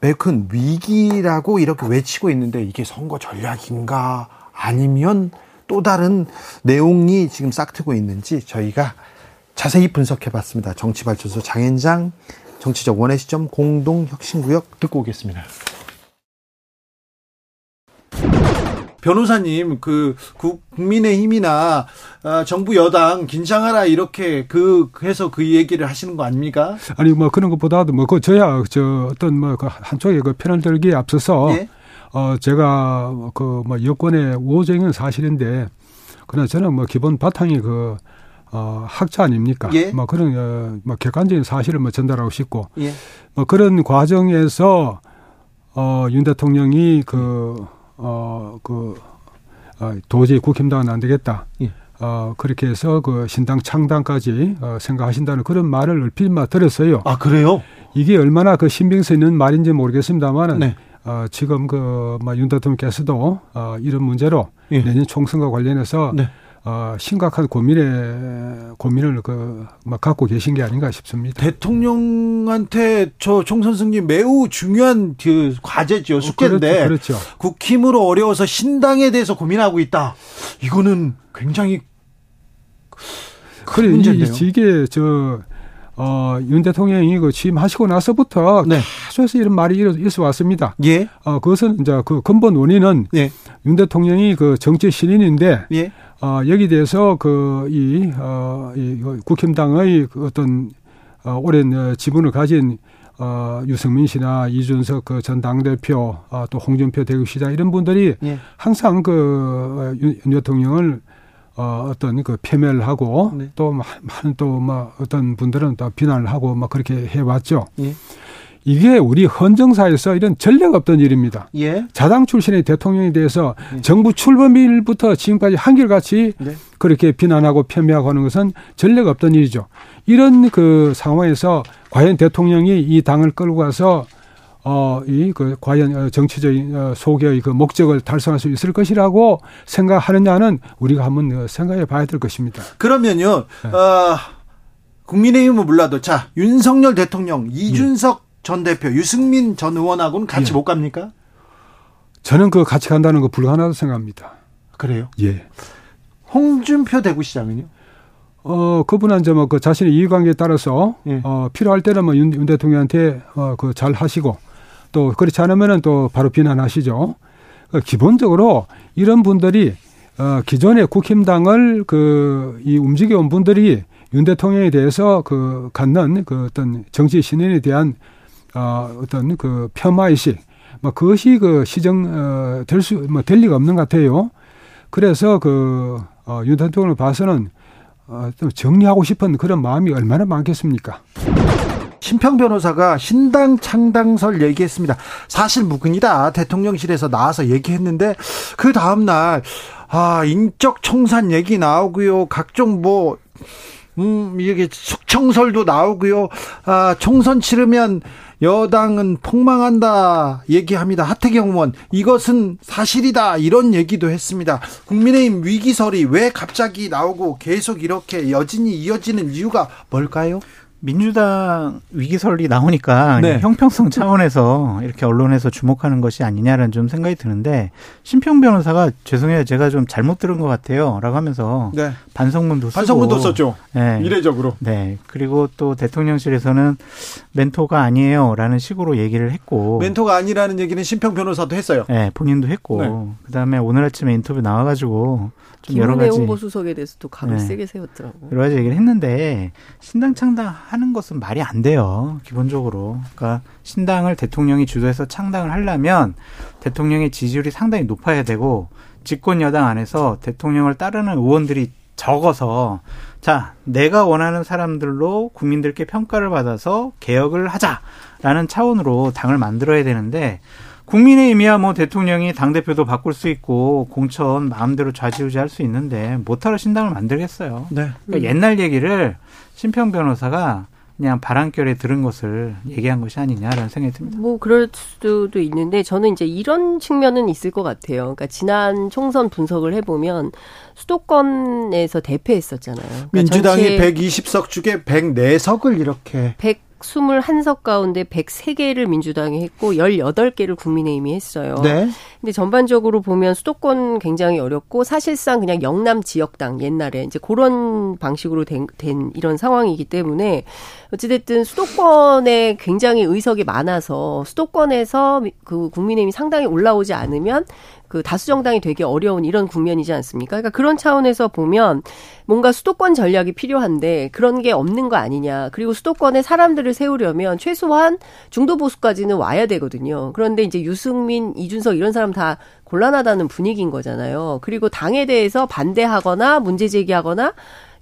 [SPEAKER 1] 매우 큰 위기라고 이렇게 외치고 있는데 이게 선거 전략인가 아니면 또 다른 내용이 지금 싹트고 있는지 저희가 자세히 분석해 봤습니다. 정치발전소 장현장 정치적 원의 시점 공동혁신구역 듣고 오겠습니다. 변호사님, 그 국민의힘이나 어, 정부 여당 긴장하라 이렇게 그 해서 그 얘기를 하시는 거 아닙니까?
[SPEAKER 7] 아니 뭐 그런 것보다도 뭐그 저야 저 어떤 뭐그 한쪽에 그 편을 들기에 앞서서 예? 어 제가 그 뭐 여권의 우호적인 사실인데 그러나 저는 뭐 기본 바탕이 그 어, 학자 아닙니까? 예? 뭐 그런 어, 뭐 객관적인 사실을 뭐 전달하고 싶고 예? 뭐 그런 과정에서 어, 윤 대통령이 그 어, 그, 어, 도저히 국힘당은 안 되겠다. 예. 어, 그렇게 해서 그 신당 창당까지 어, 생각하신다는 그런 말을 얼핏만 들었어요.
[SPEAKER 1] 아, 그래요?
[SPEAKER 7] 이게 얼마나 그 신빙성 있는 말인지 모르겠습니다만은 네. 어, 지금 그, 뭐, 윤 대통령께서도 어, 이런 문제로 예. 내년 총선과 관련해서 네. 어, 심각한 고민에 고민을 그막 갖고 계신 게 아닌가 싶습니다.
[SPEAKER 1] 대통령한테 저 총선 승리 매우 중요한 그 과제죠 숙제인데
[SPEAKER 7] 어, 그렇죠, 그렇죠.
[SPEAKER 1] 국힘으로 어려워서 신당에 대해서 고민하고 있다. 이거는 굉장히 큰 문제인데요.
[SPEAKER 7] 이게 저 어, 윤 대통령이 그 취임하시고 나서부터 네. 계속해서 이런 말이 있어 왔습니다.
[SPEAKER 1] 예.
[SPEAKER 7] 어, 그것은 이제 그 근본 원인은 예. 윤 대통령이 그 정치 신인인데 예. 어, 여기 대해서 그, 이, 어, 이 국힘당의 그 어떤, 어, 오랜 어, 지분을 가진 어, 유승민 씨나 이준석 그 전 당대표, 어, 또 홍준표 대구시장 이런 분들이 예. 항상 그 윤, 윤 대통령을 어, 어떤 그 패멸하고 네. 또 많은 또뭐 어떤 분들은 또 비난을 하고 막 그렇게 해왔죠. 예. 이게 우리 헌정사에서 이런 전례가 없던 일입니다. 예. 자당 출신의 대통령에 대해서 예. 정부 출범일부터 지금까지 한결같이 네. 그렇게 비난하고 폄훼하고 하는 것은 전례가 없던 일이죠. 이런 그 상황에서 과연 대통령이 이 당을 끌고 가서 어, 이, 그, 과연 어, 정치적인 어, 소개의 그 목적을 달성할 수 있을 것이라고 생각하느냐는 우리가 한번 어, 생각해 봐야 될 것입니다.
[SPEAKER 1] 그러면요, 네. 어, 국민의힘은 몰라도 자, 윤석열 대통령, 이준석 예. 전 대표, 유승민 전 의원하고는 같이 예. 못 갑니까?
[SPEAKER 7] 저는 그 같이 간다는 거 불가능하다고 생각합니다.
[SPEAKER 1] 그래요?
[SPEAKER 7] 예.
[SPEAKER 1] 홍준표 대구시장은요?
[SPEAKER 7] 어, 그분은 이제 뭐 그 자신의 이해관계에 따라서 예. 어, 필요할 때는 뭐 윤, 윤 대통령한테 어, 그 잘 하시고 또 그렇지 않으면은 또 바로 비난하시죠. 어, 기본적으로 이런 분들이 어, 기존의 국힘당을 그 이 움직여온 분들이 윤 대통령에 대해서 그 갖는 그 어떤 정치 신인에 대한 어, 어떤 그 폄하의식, 뭐 그것이 그 시정, 어, 될 수, 뭐될 리가 없는 것 같아요. 그래서 그, 어, 윤 대통령을 봐서는 어, 좀 정리하고 싶은 그런 마음이 얼마나 많겠습니까?
[SPEAKER 1] 심평 변호사가 신당 창당설 얘기했습니다. 사실 무근이다. 대통령실에서 나와서 얘기했는데 그 다음 날 아, 인적 청산 얘기 나오고요. 각종 뭐 음, 이게 숙청설도 나오고요. 아, 총선 치르면 여당은 폭망한다 얘기합니다. 하태경 의원 이것은 사실이다 이런 얘기도 했습니다. 국민의힘 위기설이 왜 갑자기 나오고 계속 이렇게 여진이 이어지는 이유가 뭘까요?
[SPEAKER 8] 민주당 위기설이 나오니까 네. 형평성 차원에서 이렇게 언론에서 주목하는 것이 아니냐라는 좀 생각이 드는데 심평 변호사가 죄송해요 제가 좀 잘못 들은 것 같아요라고 하면서 네. 반성문도 쓰고
[SPEAKER 1] 반성문도 썼죠 네. 이례적으로
[SPEAKER 8] 네 그리고 또 대통령실에서는 멘토가 아니에요라는 식으로 얘기를 했고
[SPEAKER 1] 멘토가 아니라는 얘기는 심평 변호사도 했어요
[SPEAKER 8] 네 본인도 했고 네. 그다음에 오늘 아침에 인터뷰 나와가지고
[SPEAKER 9] 좀 여러 가지 홍보수석에 대해서도 각을 네. 세게 세웠더라고요
[SPEAKER 8] 여러 가지 얘기를 했는데 신당 창당 하는 것은 말이 안 돼요. 기본적으로. 그러니까 신당을 대통령이 주도해서 창당을 하려면 대통령의 지지율이 상당히 높아야 되고 집권 여당 안에서 대통령을 따르는 의원들이 적어서 자, 내가 원하는 사람들로 국민들께 평가를 받아서 개혁을 하자라는 차원으로 당을 만들어야 되는데 국민의힘이야 뭐 대통령이 당대표도 바꿀 수 있고 공천 마음대로 좌지우지 할 수 있는데 못하러 신당을 만들겠어요. 네. 그러니까 옛날 얘기를 심평 변호사가 그냥 바람결에 들은 것을 얘기한 것이 아니냐라는 생각이 듭니다.
[SPEAKER 9] 뭐 그럴 수도 있는데 저는 이제 이런 측면은 있을 것 같아요. 그러니까 지난 총선 분석을 해보면 수도권에서 대패했었잖아요. 그러니까
[SPEAKER 1] 민주당이 120석 중에 104석을 이렇게
[SPEAKER 9] 100 121석 가운데 103개를 민주당이 했고 18개를 국민의힘이 했어요. 네. 근데 전반적으로 보면 수도권 굉장히 어렵고 사실상 그냥 영남 지역당 옛날에 이제 그런 방식으로 된, 된 이런 상황이기 때문에 어찌됐든 수도권에 굉장히 의석이 많아서 수도권에서 그 국민의힘이 상당히 올라오지 않으면 그 다수 정당이 되기 어려운 이런 국면이지 않습니까? 그러니까 그런 차원에서 보면 뭔가 수도권 전략이 필요한데 그런 게 없는 거 아니냐. 그리고 수도권에 사람들을 세우려면 최소한 중도 보수까지는 와야 되거든요. 그런데 이제 유승민, 이준석 이런 사람 다 곤란하다는 분위기인 거잖아요. 그리고 당에 대해서 반대하거나 문제 제기하거나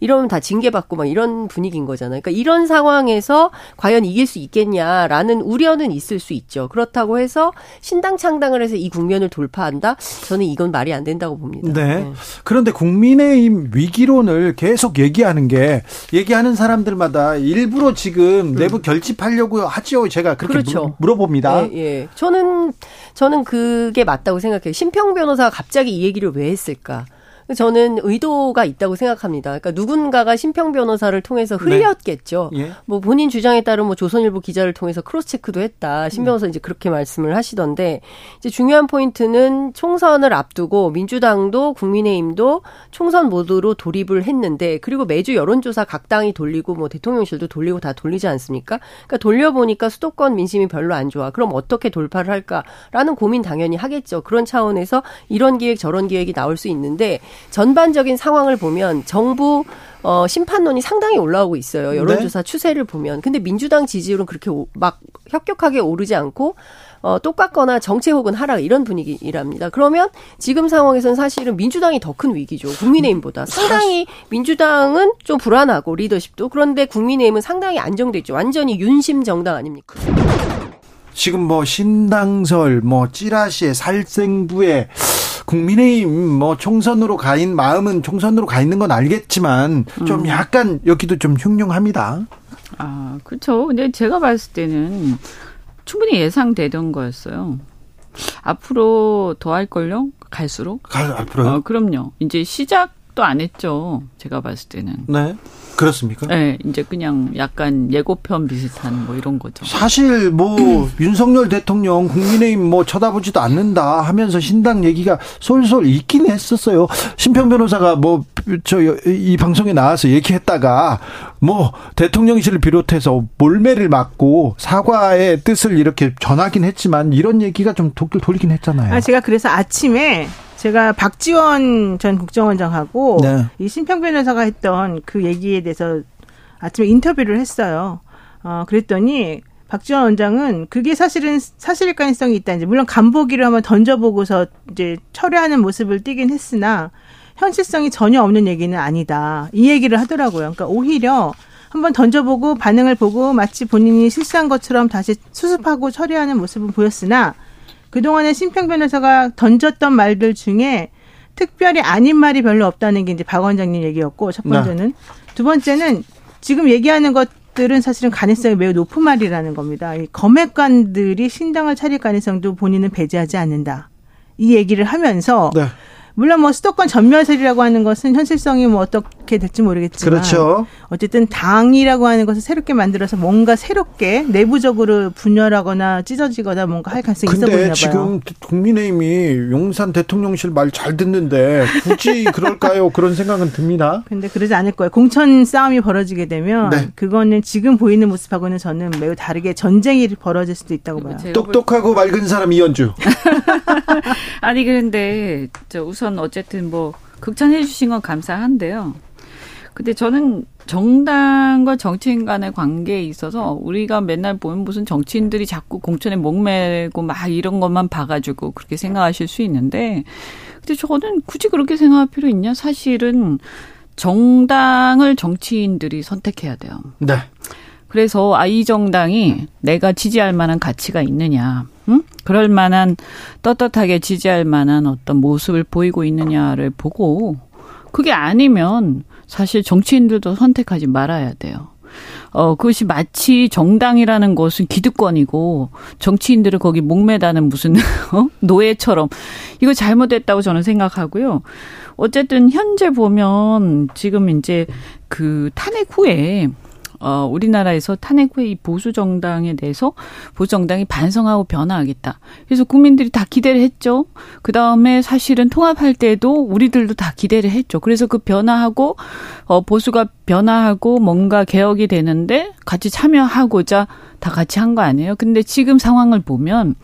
[SPEAKER 9] 이러면 다 징계받고 막 이런 분위기인 거잖아요. 그러니까 이런 상황에서 과연 이길 수 있겠냐라는 우려는 있을 수 있죠. 그렇다고 해서 신당 창당을 해서 이 국면을 돌파한다? 저는 이건 말이 안 된다고 봅니다.
[SPEAKER 1] 네. 네. 그런데 국민의힘 위기론을 계속 얘기하는 게 얘기하는 사람들마다 일부러 지금 음. 내부 결집하려고 하죠. 제가 그렇게 그렇죠. 물 어봅니다.
[SPEAKER 9] 예, 예. 저는 저는 그게 맞다고 생각해요. 심평 변호사가 갑자기 이 얘기를 왜 했을까? 저는 의도가 있다고 생각합니다. 그러니까 누군가가 신평 변호사를 통해서 네. 흘렸겠죠. 네. 예. 뭐 본인 주장에 따른 뭐 조선일보 기자를 통해서 크로스 체크도 했다. 신 변호사 이제 그렇게 말씀을 하시던데 이제 중요한 포인트는 총선을 앞두고 민주당도 국민의힘도 총선 모드로 돌입을 했는데 그리고 매주 여론조사 각 당이 돌리고 뭐 대통령실도 돌리고 다 돌리지 않습니까? 그러니까 돌려보니까 수도권 민심이 별로 안 좋아. 그럼 어떻게 돌파를 할까라는 고민 당연히 하겠죠. 그런 차원에서 이런 기획 저런 기획이 나올 수 있는데 전반적인 상황을 보면 정부 어, 심판론이 상당히 올라오고 있어요. 여론조사 네. 추세를 보면. 근데 민주당 지지율은 그렇게 오, 막 혁격하게 오르지 않고 어, 똑같거나 정체 혹은 하락 이런 분위기랍니다. 그러면 지금 상황에서는 사실은 민주당이 더 큰 위기죠. 국민의힘보다. 상당히 민주당은 좀 불안하고 리더십도 그런데 국민의힘은 상당히 안정돼 있죠. 완전히 윤심 정당 아닙니까?
[SPEAKER 1] 지금 뭐 신당설, 뭐 찌라시에 살생부에 국민의힘 뭐 총선으로 가인 마음은 총선으로 가 있는 건 알겠지만 좀 음. 약간 여기도 좀 흉흉합니다.
[SPEAKER 10] 아, 그렇죠. 근데 제가 봤을 때는 충분히 예상되던 거였어요. 앞으로 더 할 걸요? 갈수록?
[SPEAKER 1] 갈, 앞으로요?
[SPEAKER 10] 어, 그럼요. 이제 시작 도 안 했죠. 제가 봤을 때는.
[SPEAKER 1] 네. 그렇습니까?
[SPEAKER 10] 네, 이제 그냥 약간 예고편 비슷한 뭐 이런 거죠.
[SPEAKER 1] 사실 뭐 윤석열 대통령 국민의힘 뭐 쳐다보지도 않는다 하면서 신당 얘기가 솔솔 있긴 했었어요. 심평 변호사가 뭐 저 이 방송에 나와서 얘기했다가 뭐 대통령실을 비롯해서 몰매를 맞고 사과의 뜻을 이렇게 전하긴 했지만 이런 얘기가 좀 돌, 돌리긴 했잖아요.
[SPEAKER 11] 아, 제가 그래서 아침에 제가 박지원 전 국정원장하고 네. 이 신평 변호사가 했던 그 얘기에 대해서 아침에 인터뷰를 했어요. 어, 그랬더니 박지원 원장은 그게 사실은 사실일 가능성이 있다. 이제 물론 간보기를 한번 던져보고서 이제 철회하는 모습을 띠긴 했으나 현실성이 전혀 없는 얘기는 아니다. 이 얘기를 하더라고요. 그러니까 오히려 한번 던져보고 반응을 보고 마치 본인이 실수한 것처럼 다시 수습하고 처리하는 모습은 보였으나 그동안에 심평 변호사가 던졌던 말들 중에 특별히 아닌 말이 별로 없다는 게 이제 박 원장님 얘기였고 첫 번째는 네. 두 번째는 지금 얘기하는 것들은 사실은 가능성이 매우 높은 말이라는 겁니다. 이 검핵관들이 신당을 차릴 가능성도 본인은 배제하지 않는다. 이 얘기를 하면서 네. 물론 뭐 수도권 전멸설이라고 하는 것은 현실성이 뭐 어떻게 될지 모르겠지만 그렇죠. 어쨌든 당이라고 하는 것을 새롭게 만들어서 뭔가 새롭게 내부적으로 분열하거나 찢어지거나 뭔가 할 가능성이 있어 보이나 봐요.
[SPEAKER 1] 지금 국민의힘이 용산 대통령실 말 잘 듣는데 굳이 그럴까요? 그런 생각은 듭니다.
[SPEAKER 11] 근데 그러지 않을 거예요. 공천 싸움이 벌어지게 되면 네. 그거는 지금 보이는 모습하고는 저는 매우 다르게 전쟁이 벌어질 수도 있다고 봐요.
[SPEAKER 1] 똑똑하고 맑은 사람 이현주.
[SPEAKER 10] 아니 그런데 저 우선 우선 어쨌든 뭐 극찬해 주신 건 감사한데요. 근데 저는 정당과 정치인 간의 관계에 있어서 우리가 맨날 보면 무슨 정치인들이 자꾸 공천에 목매고 막 이런 것만 봐가지고 그렇게 생각하실 수 있는데 근데 저는 굳이 그렇게 생각할 필요 있냐? 사실은 정당을 정치인들이 선택해야 돼요. 네. 그래서 아이 정당이 내가 지지할 만한 가치가 있느냐. 응? 그럴 만한 떳떳하게 지지할 만한 어떤 모습을 보이고 있느냐를 보고 그게 아니면 사실 정치인들도 선택하지 말아야 돼요. 어, 그것이 마치 정당이라는 것은 기득권이고 정치인들을 거기 목매다는 무슨 어? 노예처럼 이거 잘못됐다고 저는 생각하고요. 어쨌든 현재 보면 지금 이제 그 탄핵 후에 어, 우리나라에서 탄핵 후에 이 보수 정당에 대해서 보수 정당이 반성하고 변화하겠다. 그래서 국민들이 다 기대를 했죠. 그 다음에 사실은 통합할 때도 우리들도 다 기대를 했죠. 그래서 그 변화하고 어, 보수가 변화하고 뭔가 개혁이 되는데 같이 참여하고자 다 같이 한 거 아니에요? 근데 지금 상황을 보면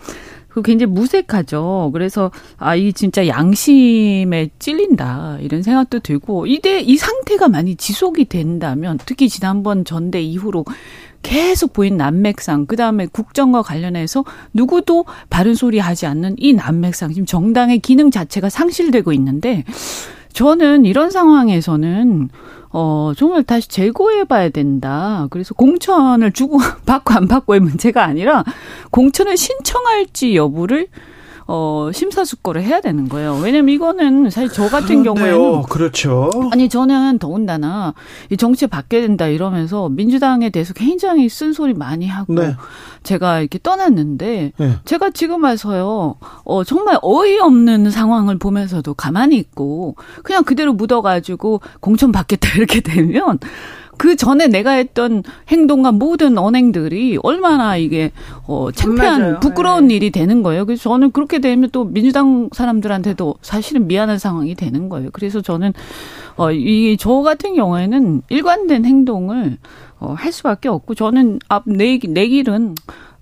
[SPEAKER 10] 그 굉장히 무색하죠. 그래서 아, 이 진짜 양심에 찔린다. 이런 생각도 들고 이대 이 상태가 많이 지속이 된다면 특히 지난번 전대 이후로 계속 보인 난맥상, 그 다음에 국정과 관련해서 누구도 바른 소리 하지 않는 이 난맥상, 지금 정당의 기능 자체가 상실되고 있는데, 저는 이런 상황에서는 어, 정말 다시 재고해 봐야 된다. 그래서 공천을 주고 받고 안 받고의 문제가 아니라 공천을 신청할지 여부를 어, 심사숙고를 해야 되는 거예요. 왜냐면 이거는 사실 저 같은 그런데요. 경우에는.
[SPEAKER 1] 그렇죠.
[SPEAKER 10] 아니, 저는 더군다나 이 정치 바뀌어야 된다 이러면서 민주당에 대해서 굉장히 쓴소리 많이 하고 네. 제가 이렇게 떠났는데 네. 제가 지금 와서요, 어, 정말 어이없는 상황을 보면서도 가만히 있고 그냥 그대로 묻어 가지고 공천 받겠다 이렇게 되면 그 전에 내가 했던 행동과 모든 언행들이 얼마나 이게 어 창피한 맞아요. 부끄러운 네. 일이 되는 거예요. 그래서 저는 그렇게 되면 또 민주당 사람들한테도 사실은 미안한 상황이 되는 거예요. 그래서 저는 어이 저 같은 경우에는 일관된 행동을 어할 수밖에 없고 저는 앞내 내 길은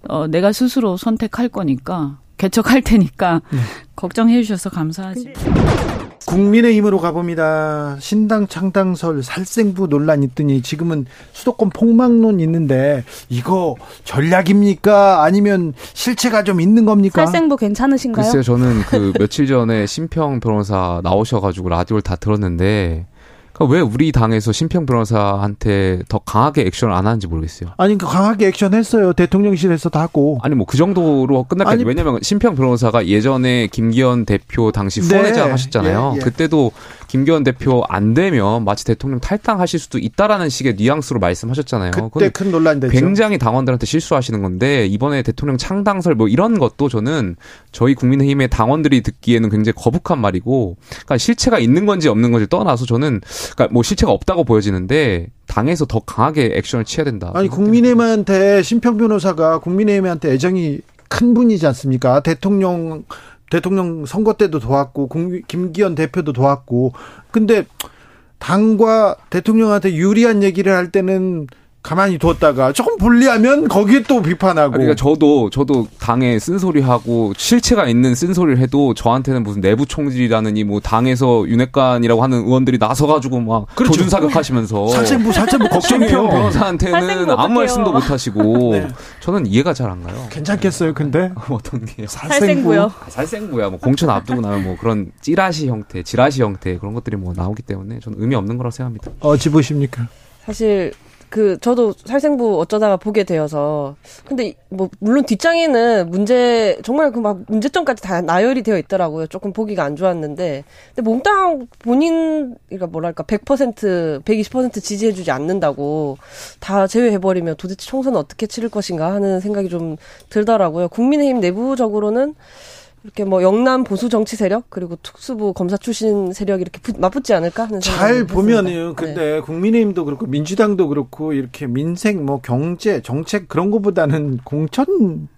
[SPEAKER 10] 어 내가 스스로 선택할 거니까 개척할 테니까 네. 걱정해 주셔서 감사하지.
[SPEAKER 1] 국민의힘으로 가봅니다. 신당 창당설 살생부 논란 있더니 지금은 수도권 폭망론 있는데 이거 전략입니까? 아니면 실체가 좀 있는 겁니까?
[SPEAKER 12] 살생부 괜찮으신가요?
[SPEAKER 13] 글쎄요, 저는 그 며칠 전에 심평 변호사 나오셔가지고 라디오를 다 들었는데 그러니까 왜 우리 당에서 심평 변호사한테 더 강하게 액션을 안 하는지 모르겠어요.
[SPEAKER 1] 아니 그 강하게 액션했어요. 대통령실에서도 하고.
[SPEAKER 13] 아니 뭐 그 정도로 끝났겠죠. 왜냐면 심평 변호사가 예전에 김기현 대표 당시 후원회장 네. 하셨잖아요. 예, 예. 그때도 김기현 대표 안 되면 마치 대통령 탈당하실 수도 있다라는 식의 뉘앙스로 말씀하셨잖아요.
[SPEAKER 1] 그때 큰 논란 됐죠.
[SPEAKER 13] 굉장히 당원들한테 실수하시는 건데 이번에 대통령 창당설 뭐 이런 것도 저는 저희 국민의힘의 당원들이 듣기에는 굉장히 거북한 말이고 그러니까 실체가 있는 건지 없는 건지 떠나서 저는 그러니까 뭐 실체가 없다고 보여지는데 당에서 더 강하게 액션을 취해야 된다.
[SPEAKER 1] 아니 국민의힘한테 심평 변호사가 국민의힘한테 애정이 큰 분이지 않습니까? 대통령 대통령 선거 때도 도왔고 김기현 대표도 도왔고 근데 당과 대통령한테 유리한 얘기를 할 때는 가만히 뒀다가 조금 불리하면 거기에 또 비판하고.
[SPEAKER 13] 그러니까 저도 저도 당에 쓴소리하고 실체가 있는 쓴소리를 해도 저한테는 무슨 내부 총질이라느니 뭐 당에서 윤핵관이라고 하는 의원들이 나서 가지고 막 그렇죠. 조준 사격하시면서
[SPEAKER 1] 살생부 살생부 걱정해요.
[SPEAKER 13] 변호사한테는 아무 말씀도 못 하시고 네. 저는 이해가 잘 안 가요.
[SPEAKER 1] 괜찮겠어요, 근데
[SPEAKER 13] 어떤 게
[SPEAKER 12] 살생부요?
[SPEAKER 13] 살생부야. 뭐 공천 앞두고 나면 뭐 그런 찌라시 형태, 지라시 형태 그런 것들이 뭐 나오기 때문에 저는 의미 없는 거라고 생각합니다.
[SPEAKER 1] 어찌 보십니까?
[SPEAKER 12] 사실 그 저도 살생부 어쩌다가 보게 되어서 근데 뭐 물론 뒷장에는 문제 정말 그 막 문제점까지 다 나열이 되어 있더라고요. 조금 보기가 안 좋았는데 근데 몽땅 본인 그러니까 뭐랄까 100% 120% 지지해 주지 않는다고 다 제외해 버리면 도대체 총선은 어떻게 치를 것인가 하는 생각이 좀 들더라고요. 국민의힘 내부적으로는 이렇게 뭐 영남 보수 정치 세력 그리고 특수부 검사 출신 세력 이렇게 부, 맞붙지 않을까 하는
[SPEAKER 1] 잘 보면은 근데 네. 국민의힘도 그렇고 민주당도 그렇고 이렇게 민생 뭐 경제 정책 그런 것보다는 공천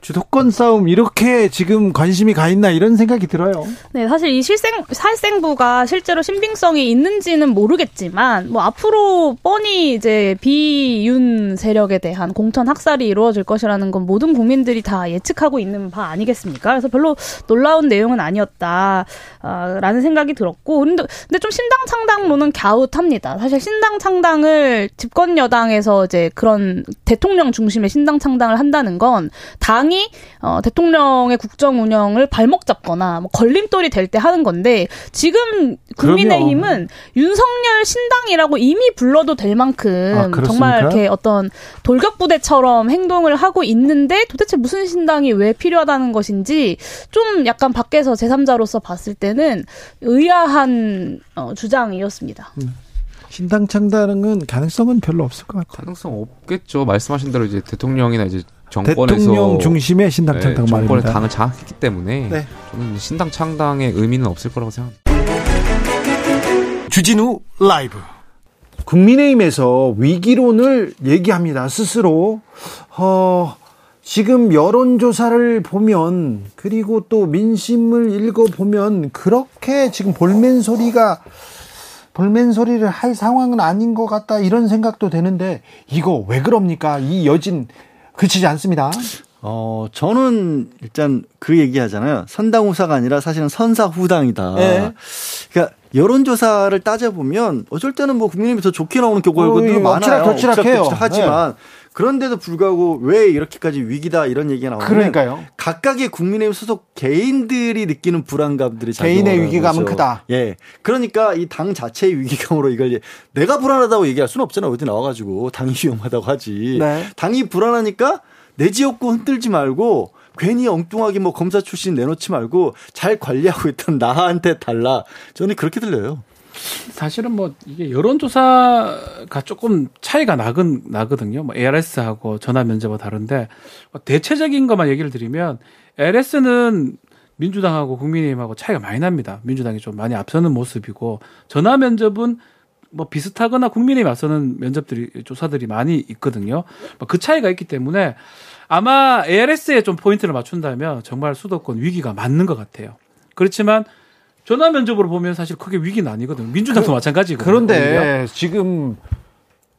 [SPEAKER 1] 주도권 싸움 이렇게 지금 관심이 가 있나 이런 생각이 들어요.
[SPEAKER 12] 네, 사실 이 실생 살생부가 실제로 신빙성이 있는지는 모르겠지만 뭐 앞으로 뻔히 이제 비윤 세력에 대한 공천 학살이 이루어질 것이라는 건 모든 국민들이 다 예측하고 있는 바 아니겠습니까? 그래서 별로 놀라운 내용은 아니었다라는 생각이 들었고 근데 근데 좀 신당 창당론은 갸웃합니다. 사실 신당 창당을 집권 여당에서 이제 그런 대통령 중심의 신당 창당을 한다는 건 당. 당이 어, 대통령의 국정 운영을 발목 잡거나 뭐 걸림돌이 될 때 하는 건데 지금 국민의힘은 그럼요. 윤석열 신당이라고 이미 불러도 될 만큼 아, 정말 이렇게 어떤 돌격 부대처럼 행동을 하고 있는데 도대체 무슨 신당이 왜 필요하다는 것인지 좀 약간 밖에서 제3자로서 봤을 때는 의아한 어, 주장이었습니다. 음.
[SPEAKER 1] 신당 창당은 가능성은 별로 없을 것 같아요.
[SPEAKER 13] 가능성 없겠죠. 말씀하신 대로 이제 대통령이나 이제 정권에서
[SPEAKER 1] 대통령 중심의 신당 네, 창당 네,
[SPEAKER 13] 정권의 당을 장악했기 때문에 네. 저는 신당 창당의 의미는 없을 거라고 생각합니다.
[SPEAKER 1] 주진우 라이브 국민의힘에서 위기론을 얘기합니다. 스스로 어, 지금 여론조사를 보면 그리고 또 민심을 읽어보면 그렇게 지금 볼멘 소리가 볼멘 소리를 할 상황은 아닌 것 같다 이런 생각도 되는데 이거 왜 그럽니까? 이 여진 그치지 않습니다.
[SPEAKER 2] 어, 저는 일단 그 얘기 하잖아요. 선당후사가 아니라 사실은 선사후당이다. 네. 그러니까 여론조사를 따져보면 어쩔 때는 뭐 국민의힘이 더 좋게 나오는 경우도 어, 예, 많아요.
[SPEAKER 1] 엎치락해요.
[SPEAKER 2] 하지만 네. 그런데도 불구하고 왜 이렇게까지 위기다 이런 얘기가 나오면
[SPEAKER 1] 그러니까요.
[SPEAKER 2] 각각의 국민의힘 소속 개인들이 느끼는 불안감들이
[SPEAKER 1] 개인의 위기감은 거죠. 크다.
[SPEAKER 2] 예. 그러니까 이 당 자체의 위기감으로 이걸 내가 불안하다고 얘기할 수는 없잖아요. 어디 나와 가지고 당이 위험하다고 하지. 네. 당이 불안하니까 내 지역구 흔들지 말고 괜히 엉뚱하게 뭐 검사 출신 내놓지 말고 잘 관리하고 있던 나한테 달라. 저는 그렇게 들려요.
[SPEAKER 3] 사실은 뭐 이게 여론조사가 조금 차이가 나근 나거든요. 뭐 ARS하고 전화 면접과 다른데 뭐 대체적인 것만 얘기를 드리면 ARS는 민주당하고 국민의힘하고 차이가 많이 납니다. 민주당이 좀 많이 앞서는 모습이고 전화 면접은 뭐 비슷하거나 국민의힘 앞서는 면접들이 조사들이 많이 있거든요. 뭐그 차이가 있기 때문에 아마 ARS에 좀 포인트를 맞춘다면 정말 수도권 위기가 맞는 것 같아요. 그렇지만 전화 면접으로 보면 사실 크게 위기는 아니거든요. 민주당도 그, 마찬가지거든요.
[SPEAKER 1] 그런데. 지금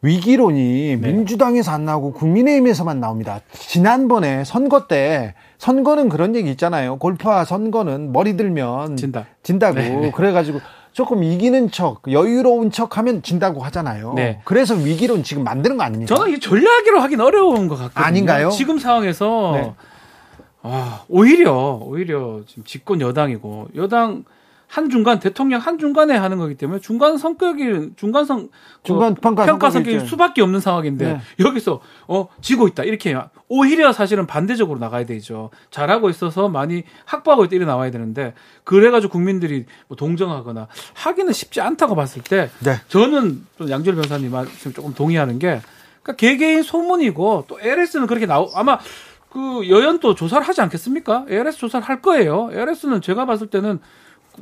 [SPEAKER 1] 위기론이 네. 민주당에서 안 나오고 국민의힘에서만 나옵니다. 지난번에 선거 때 선거는 그런 얘기 있잖아요. 골프와 선거는 머리 들면
[SPEAKER 3] 진다.
[SPEAKER 1] 진다고. 네. 그래가지고 조금 이기는 척, 여유로운 척 하면 진다고 하잖아요. 네. 그래서 위기론 지금 만드는 거 아닙니까?
[SPEAKER 3] 저는 이 전략으로 하긴 어려운 것 같거든요.
[SPEAKER 1] 아닌가요?
[SPEAKER 3] 지금 상황에서 네. 아, 오히려 오히려 지금 집권 여당이고 여당 한 중간 대통령 한 중간에 하는 거기 때문에 중간 성격이 중간 성
[SPEAKER 1] 중간 평가,
[SPEAKER 3] 평가 성격이 수밖에 없는 상황인데 네. 여기서 어 지고 있다 이렇게 오히려 사실은 반대적으로 나가야 되죠. 잘하고 있어서 많이 확보하고 있다 이래 나와야 되는데 그래가지고 국민들이 뭐 동정하거나 하기는 쉽지 않다고 봤을 때 네. 저는 좀 양절 변사님 말씀 조금 동의하는 게 그러니까 개개인 소문이고 또 LS는 그렇게 나오 아마 그 여연도 조사를 하지 않겠습니까? ARS 조사를 할 거예요. ARS는 제가 봤을 때는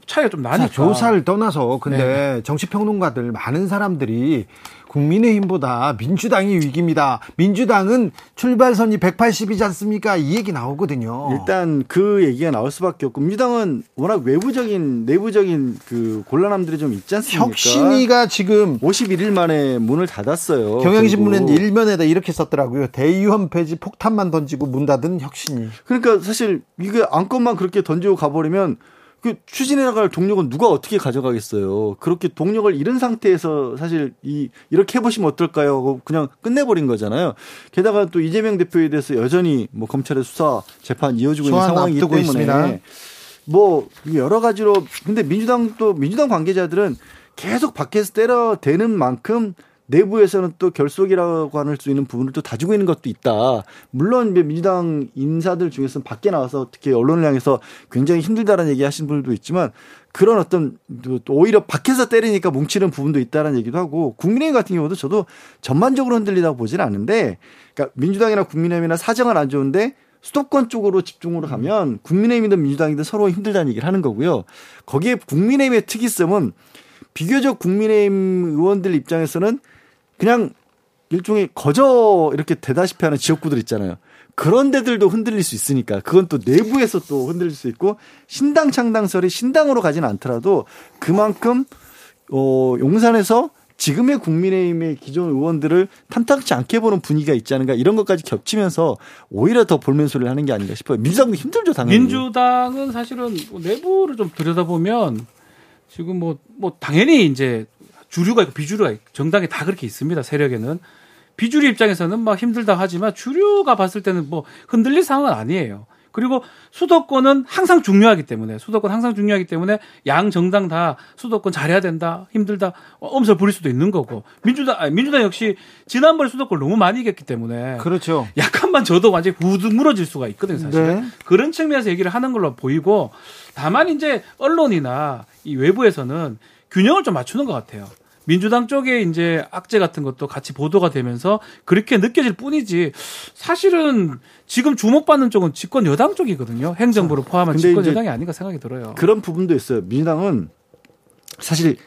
[SPEAKER 3] 차이가 좀 나니까.
[SPEAKER 1] 조사를 떠나서 근데 네. 정치평론가들 많은 사람들이 국민의힘보다 민주당이 위기입니다. 민주당은 출발선이 180이지 않습니까? 이 얘기 나오거든요.
[SPEAKER 2] 일단 그 얘기가 나올 수밖에 없고 민주당은 워낙 외부적인 내부적인 그 곤란함들이 좀 있지 않습니까?
[SPEAKER 1] 혁신이가 지금
[SPEAKER 2] 51일 만에 문을 닫았어요.
[SPEAKER 1] 경향신문은 일면에다 이렇게 썼더라고요. 대의원 폐지 폭탄만 던지고 문 닫은 혁신이.
[SPEAKER 2] 그러니까 사실 이게 안건만 그렇게 던지고 가버리면 그 추진해 나갈 동력은 누가 어떻게 가져가겠어요. 그렇게 동력을 잃은 상태에서 사실 이 이렇게 해보시면 어떨까요? 하고 그냥 끝내버린 거잖아요. 게다가 또 이재명 대표에 대해서 여전히 뭐 검찰의 수사 재판 이어지고 있는 상황이기 때문에 있습니다. 뭐 여러 가지로 근데 민주당 또 민주당 관계자들은 계속 밖에서 때려대는 만큼 내부에서는 또 결속이라고 할 수 있는 부분을 또 다지고 있는 것도 있다. 물론 민주당 인사들 중에서는 밖에 나와서 특히 언론을 향해서 굉장히 힘들다라는 얘기 하신 분들도 있지만 그런 어떤 오히려 밖에서 때리니까 뭉치는 부분도 있다라는 얘기도 하고 국민의힘 같은 경우도 저도 전반적으로 흔들리다고 보지는 않는데 그러니까 민주당이나 국민의힘이나 사정은 안 좋은데 수도권 쪽으로 집중으로 가면 국민의힘이든 민주당이든 서로 힘들다는 얘기를 하는 거고요. 거기에 국민의힘의 특이성은 비교적 국민의힘 의원들 입장에서는 그냥 일종의 거저 이렇게 되다시피 하는 지역구들 있잖아요. 그런 데들도 흔들릴 수 있으니까 그건 또 내부에서 또 흔들릴 수 있고 신당 창당설이 신당으로 가지는 않더라도 그만큼 어 용산에서 지금의 국민의힘의 기존 의원들을 탐탁치 않게 보는 분위기가 있지 않은가 이런 것까지 겹치면서 오히려 더 볼멘 소리를 하는 게 아닌가 싶어요. 민주당도 힘들죠 당연히.
[SPEAKER 3] 민주당은 사실은 내부를 좀 들여다보면 지금 뭐뭐 뭐 당연히 이제 주류가 있고 비주류가 있고 정당에 다 그렇게 있습니다. 세력에는 비주류 입장에서는 막 힘들다 하지만 주류가 봤을 때는 뭐 흔들릴 상황은 아니에요. 그리고 수도권은 항상 중요하기 때문에 수도권 항상 중요하기 때문에 양 정당 다 수도권 잘해야 된다 힘들다 엄살 부릴 수도 있는 거고 민주당 아니, 민주당 역시 지난번 에 수도권 너무 많이 이겼기 때문에
[SPEAKER 1] 그렇죠
[SPEAKER 3] 약간만 져도 완전히 후둑 무너질 수가 있거든요 사실은 네. 그런 측면에서 얘기를 하는 걸로 보이고 다만 이제 언론이나 이 외부에서는 균형을 좀 맞추는 것 같아요. 민주당 쪽에 이제 악재 같은 것도 같이 보도가 되면서 그렇게 느껴질 뿐이지 사실은 지금 주목받는 쪽은 집권 여당 쪽이거든요. 행정부를 포함한 집권 여당이 아닌가 생각이 들어요.
[SPEAKER 2] 그런 부분도 있어요. 민주당은 사실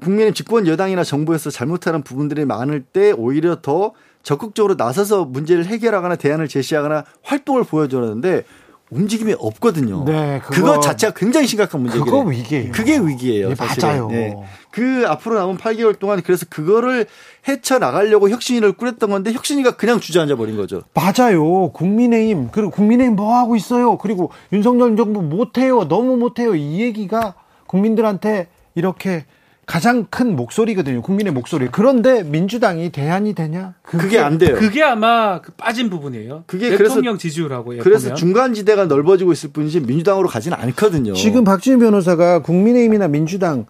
[SPEAKER 2] 국민의 집권 여당이나 정부에서 잘못하는 부분들이 많을 때 오히려 더 적극적으로 나서서 문제를 해결하거나 대안을 제시하거나 활동을 보여줘야하는데 움직임이 없거든요. 네, 그거, 그거 자체가 굉장히 심각한 문제예요.
[SPEAKER 1] 그거 위기예요.
[SPEAKER 2] 그게 위기예요. 네,
[SPEAKER 1] 맞아요. 네.
[SPEAKER 2] 그 앞으로 남은 8개월 동안 그래서 그거를 헤쳐 나가려고 혁신위를 꾸렸던 건데 혁신위가 그냥 주저앉아 버린 거죠.
[SPEAKER 1] 맞아요. 국민의힘 그리고 국민의힘 뭐 하고 있어요. 그리고 윤석열 정부 못 해요. 너무 못 해요. 이 얘기가 국민들한테 이렇게 가장 큰 목소리거든요. 국민의 목소리. 그런데 민주당이 대안이 되냐?
[SPEAKER 2] 그게, 그게 안 돼요.
[SPEAKER 3] 그게 아마 그 빠진 부분이에요. 그게 대통령 지지율하고
[SPEAKER 2] 그래서 보면. 중간 지대가 넓어지고 있을 뿐이지 민주당으로 가지는 않거든요.
[SPEAKER 1] 지금 박지훈 변호사가 국민의힘이나 민주당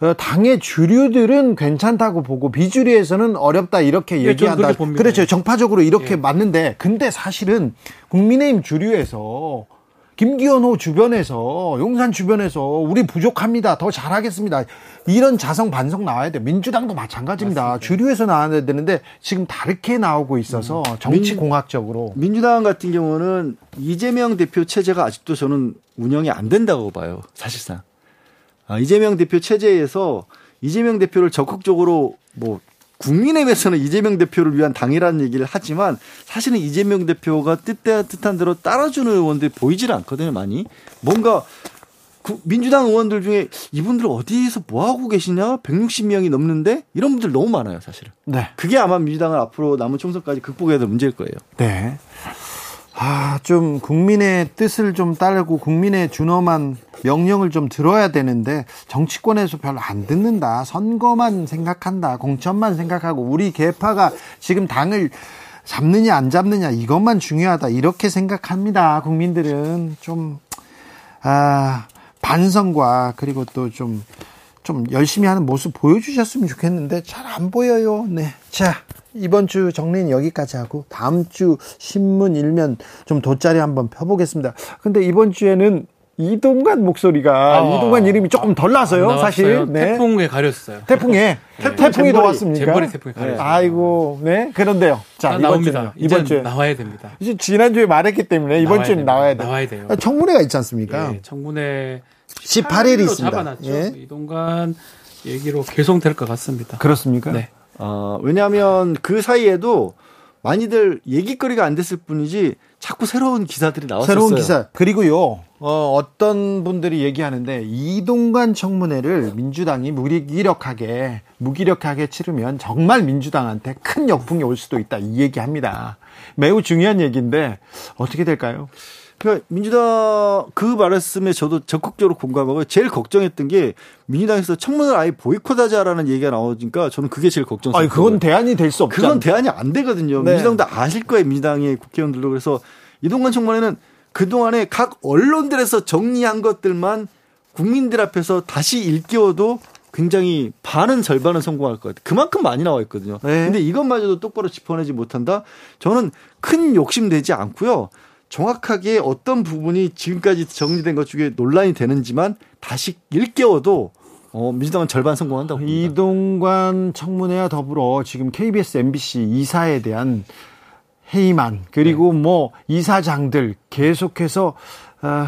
[SPEAKER 1] 어, 당의 주류들은 괜찮다고 보고 비주류에서는 어렵다 이렇게 예, 얘기한다. 그렇죠. 정파적으로 이렇게 예. 맞는데 근데 사실은 국민의힘 주류에서 김기현호 주변에서 용산 주변에서 우리 부족합니다. 더 잘하겠습니다. 이런 자성 반성 나와야 돼. 민주당도 마찬가지입니다. 맞습니다. 주류에서 나와야 되는데 지금 다르게 나오고 있어서 음. 정치 공학적으로
[SPEAKER 2] 민주당 같은 경우는 이재명 대표 체제가 아직도 저는 운영이 안 된다고 봐요. 사실상 아, 이재명 대표 체제에서 이재명 대표를 적극적으로 뭐 국민의힘에서는 이재명 대표를 위한 당이라는 얘기를 하지만 사실은 이재명 대표가 뜻대 뜻한 대로 따라주는 의원들이 보이질 않거든요, 많이. 뭔가 민주당 의원들 중에 이분들 어디에서 뭐 하고 계시냐? 160명이 넘는데 이런 분들 너무 많아요, 사실은. 네. 그게 아마 민주당을 앞으로 남은 총선까지 극복해야 될 문제일 거예요.
[SPEAKER 1] 네. 아, 좀 국민의 뜻을 좀 따르고 국민의 준엄한 명령을 좀 들어야 되는데 정치권에서 별로 안 듣는다. 선거만 생각한다. 공천만 생각하고 우리 개파가 지금 당을 잡느냐 안 잡느냐 이것만 중요하다. 이렇게 생각합니다. 국민들은 좀 아, 반성과 그리고 또좀좀 열심히 하는 모습 보여주셨으면 좋겠는데 잘 안 보여요. 네. 자, 이번 주 정리는 여기까지 하고 다음 주 신문 일면 좀 돗자리 한번 펴보겠습니다. 근데 이번 주에는 이동관 목소리가 아, 이동관 이름이 조금 덜 나서요, 사실.
[SPEAKER 3] 네. 태풍에 가렸어요.
[SPEAKER 1] 태풍에 네. 태풍이 더 왔습니까?
[SPEAKER 3] 잼버리 태풍에 가렸어요.
[SPEAKER 1] 네. 아이고, 네 그런데요.
[SPEAKER 3] 자 이번 주 이번 주에 나와야 됩니다.
[SPEAKER 1] 이제 지난 주에 말했기 때문에 이번 주에는 나와야 돼.
[SPEAKER 3] 나와야 돼요.
[SPEAKER 1] 청문회가 있지 않습니까?
[SPEAKER 3] 예, 청문회
[SPEAKER 1] 18일이 있습니다.
[SPEAKER 3] 잡아놨죠. 예. 이동관 얘기로 계속될 것 같습니다.
[SPEAKER 1] 그렇습니까?
[SPEAKER 3] 네.
[SPEAKER 2] 어, 왜냐하면 그 사이에도 많이들 얘기거리가 안 됐을 뿐이지 자꾸 새로운 기사들이 나왔어요.
[SPEAKER 1] 새로운 기사. 그리고요, 어, 어떤 분들이 얘기하는데 이동관 청문회를 민주당이 무기력하게, 무기력하게 치르면 정말 민주당한테 큰 역풍이 올 수도 있다. 이 얘기 합니다. 매우 중요한 얘기인데 어떻게 될까요?
[SPEAKER 2] 그러니까 민주당 그 말씀에 저도 적극적으로 공감하고 제일 걱정했던 게 민주당에서 청문회를 아예 보이콧하자라는 얘기가 나오니까 저는 그게 제일 걱정스러워요.
[SPEAKER 1] 그건 대안이 될 수 없죠.
[SPEAKER 2] 그건 대안이 안 되거든요. 네. 민주당도 아실 거예요. 민주당의 국회의원들도 그래서 이동관 청문회는 그 동안에 각 언론들에서 정리한 것들만 국민들 앞에서 다시 일깨워도 굉장히 반은 절반은 성공할 것 같아요. 그만큼 많이 나와 있거든요. 네. 근데 이것마저도 똑바로 짚어내지 못한다? 저는 큰 욕심 내지 않고요. 정확하게 어떤 부분이 지금까지 정리된 것 중에 논란이 되는지만 다시 일깨워도 어, 민주당은 절반 성공한다고
[SPEAKER 1] 봅니다. 이동관 청문회와 더불어 지금 KBS, MBC 이사에 대한 해임안 그리고 네. 뭐 이사장들 계속해서 어,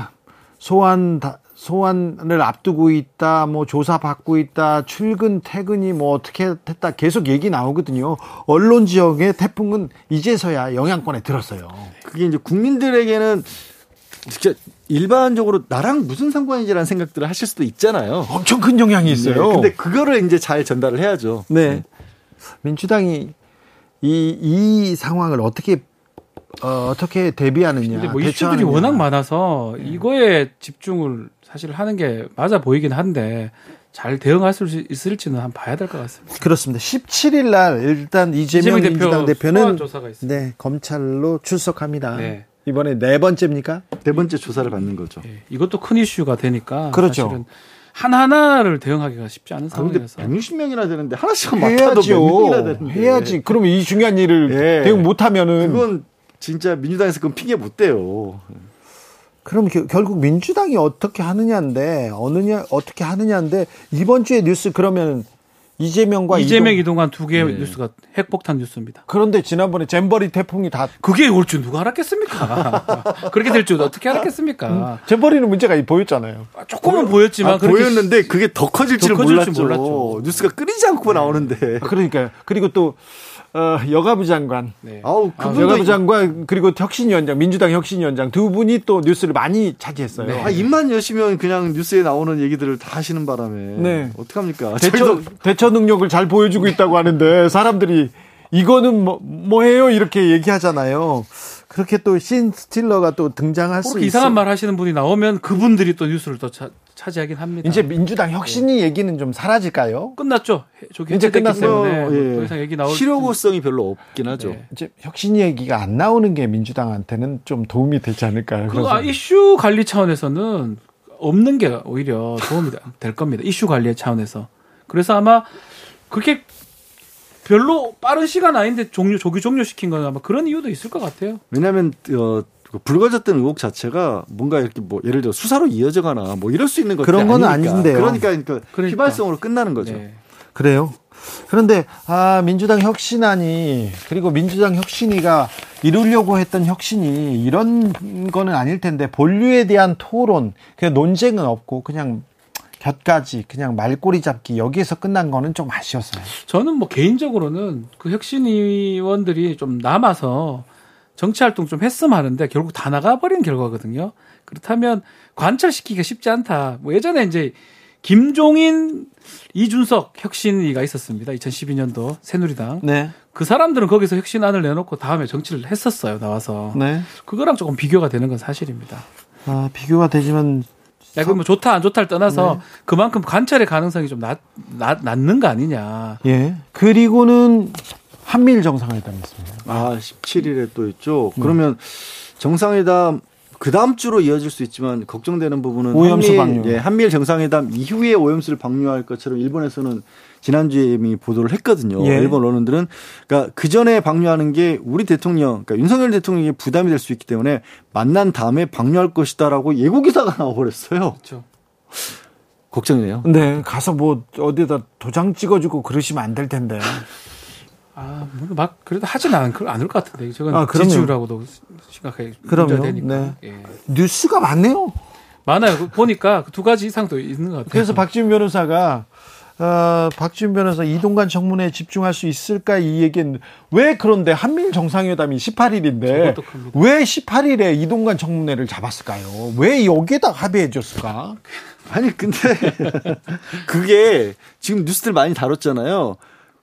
[SPEAKER 1] 소환 소환을 앞두고 있다, 뭐 조사 받고 있다, 출근 퇴근이 뭐 어떻게 됐다 계속 얘기 나오거든요. 언론 지역의 태풍은 이제서야 영향권에 들었어요.
[SPEAKER 2] 그게 이제 국민들에게는 진짜 일반적으로 나랑 무슨 상관이지라는 생각들을 하실 수도 있잖아요.
[SPEAKER 1] 엄청 큰 영향이 있어요.
[SPEAKER 2] 네, 근데 그거를 이제 잘 전달을 해야죠.
[SPEAKER 1] 네. 네. 민주당이 이, 이 상황을 어떻게 어, 어떻게 대비하느냐.
[SPEAKER 3] 근데 뭐 이슈들이 워낙 많아서 네. 이거에 집중을 사실 하는 게 맞아 보이긴 한데 잘 대응할 수 있을지는 한번 봐야 될 것 같습니다.
[SPEAKER 1] 그렇습니다. 17일 날 일단 이재명, 이재명 민주당 대표, 대표 는 네, 검찰로 출석합니다. 네. 이번에 네 번째입니까?
[SPEAKER 2] 네 번째 조사를 받는 거죠. 네,
[SPEAKER 3] 이것도 큰 이슈가 되니까 그렇죠. 사실은 하나하나를 대응하기가 쉽지 않은 아, 상황이라서.
[SPEAKER 2] 160명이나 되는데 하나씩
[SPEAKER 1] 해야죠. 해야지. 그러면 이 중요한 일을 네. 대응 못 하면은
[SPEAKER 2] 그건 진짜 민주당에서 그건 핑계 못 대요.
[SPEAKER 1] 그럼 결국 민주당이 어떻게 하느냐인데 어느냐 어떻게 하느냐인데 이번 주에 뉴스 그러면 이재명과
[SPEAKER 3] 이재명 이동, 한두 개의 네. 뉴스가 핵폭탄 뉴스입니다.
[SPEAKER 1] 그런데 지난번에 잼버리 태풍이 다
[SPEAKER 3] 그게 올 줄 누가 알았겠습니까? 그렇게 될 줄 어떻게 알았겠습니까? 음,
[SPEAKER 1] 잼버리는 문제가 보였잖아요.
[SPEAKER 3] 아, 조금은 보였지만 아,
[SPEAKER 2] 보였는데 그게 더 커질 줄 몰랐죠. 몰랐죠. 뉴스가 끊이지 않고 네. 나오는데.
[SPEAKER 1] 그러니까요. 그리고 또 어, 여가부 장관, 네. 아우, 그 여가부 장관 그리고 혁신위원장, 민주당 혁신위원장 두 분이 또 뉴스를 많이 차지했어요. 네.
[SPEAKER 2] 아, 입만 여시면 그냥 뉴스에 나오는 얘기들을 다 하시는 바람에 네. 어떡 합니까?
[SPEAKER 1] 대처 대처 능력을 잘 보여주고 있다고 하는데 사람들이 이거는 뭐 뭐해요 이렇게 얘기하잖아요. 그렇게 또 신 스틸러가 또 등장할 수
[SPEAKER 3] 이상한 말 하시는 분이 나오면 그분들이 또 뉴스를 또 차, 차지하긴 합니다.
[SPEAKER 1] 이제 민주당 혁신이 네. 얘기는 좀 사라질까요?
[SPEAKER 3] 끝났죠. 이제 끝났어요. 때문에 뭐 예. 더 이상 얘기 나올
[SPEAKER 2] 실효성이 별로 없긴 하죠. 네.
[SPEAKER 1] 이제 혁신 얘기가 안 나오는 게 민주당한테는 좀 도움이 되지 않을까요?
[SPEAKER 3] 그 아, 이슈 관리 차원에서는 없는 게 오히려 도움이 될 겁니다. 이슈 관리 차원에서. 그래서 아마 그렇게 별로 빠른 시간 아닌데 종료 조기 종료시킨 건 아마 그런 이유도 있을 것 같아요.
[SPEAKER 2] 왜냐하면 어, 그 불거졌던 의혹 자체가 뭔가 이렇게 뭐 예를 들어 수사로 이어져가나 뭐 이럴 수 있는 것들이
[SPEAKER 1] 그런 건 아닌데요.
[SPEAKER 2] 그러니까, 그러니까, 그러니까 휘발성으로 끝나는 거죠. 네.
[SPEAKER 1] 그래요. 그런데 아 민주당 혁신안이 그리고 민주당 혁신이가 이루려고 했던 혁신이 이런 거는 아닐 텐데 본류에 대한 토론, 그냥 논쟁은 없고 그냥 곁가지 그냥 말꼬리 잡기 여기에서 끝난 거는 좀 아쉬웠어요.
[SPEAKER 3] 저는 뭐 개인적으로는 그 혁신 의원들이 좀 남아서 정치 활동 좀 했으면 하는데 결국 다 나가버린 결과거든요. 그렇다면 관철시키기가 쉽지 않다. 뭐 예전에 이제 김종인, 이준석 혁신위가 있었습니다. 2012년도 새누리당. 네. 그 사람들은 거기서 혁신안을 내놓고 다음에 정치를 했었어요. 나와서. 네. 그거랑 조금 비교가 되는 건 사실입니다.
[SPEAKER 1] 아, 비교가 되지만
[SPEAKER 3] 야, 그뭐 좋다 안 좋다를 떠나서 네. 그만큼 관찰의 가능성이 좀 낮, 낮, 낮는 거 아니냐.
[SPEAKER 1] 예. 그리고는 한미일 정상회담이 있습니다.
[SPEAKER 2] 아, 17일에 또 있죠. 네. 그러면 정상회담 그 다음 주로 이어질 수 있지만 걱정되는 부분은
[SPEAKER 1] 오염수 한미일, 방류.
[SPEAKER 2] 예, 한미일 정상회담 이후에 오염수를 방류할 것처럼 일본에서는 지난주에 이미 보도를 했거든요. 예. 일본 언론들은 그러니까 그 전에 방류하는 게 우리 대통령, 그러니까 윤석열 대통령이 부담이 될 수 있기 때문에 만난 다음에 방류할 것이다라고 예고 기사가 나와버렸어요. 그렇죠. 걱정이네요.
[SPEAKER 1] 네, 가서 뭐 어디다 도장 찍어주고 그러시면 안 될 텐데.
[SPEAKER 3] 아, 뭐막 그래도 하진 않을, 않을 것 같은데. 저건 아, 지지율하고도 심각하게
[SPEAKER 1] 그럼요. 되니까. 네. 예. 뉴스가 많네요.
[SPEAKER 3] 많아요. 그 보니까 그두 가지 이상도 있는 것 같아요.
[SPEAKER 1] 그래서 박지훈 변호사가 어, 박지훈 변호사 이동관 청문회에 집중할 수 있을까 이 얘기는 왜 그런데 한미일 정상회담이 18일인데 왜 18일에 이동관 청문회를 잡았을까요? 왜 여기에다 합의해 줬을까?
[SPEAKER 2] 아니 근데 그게 지금 뉴스들 많이 다뤘잖아요.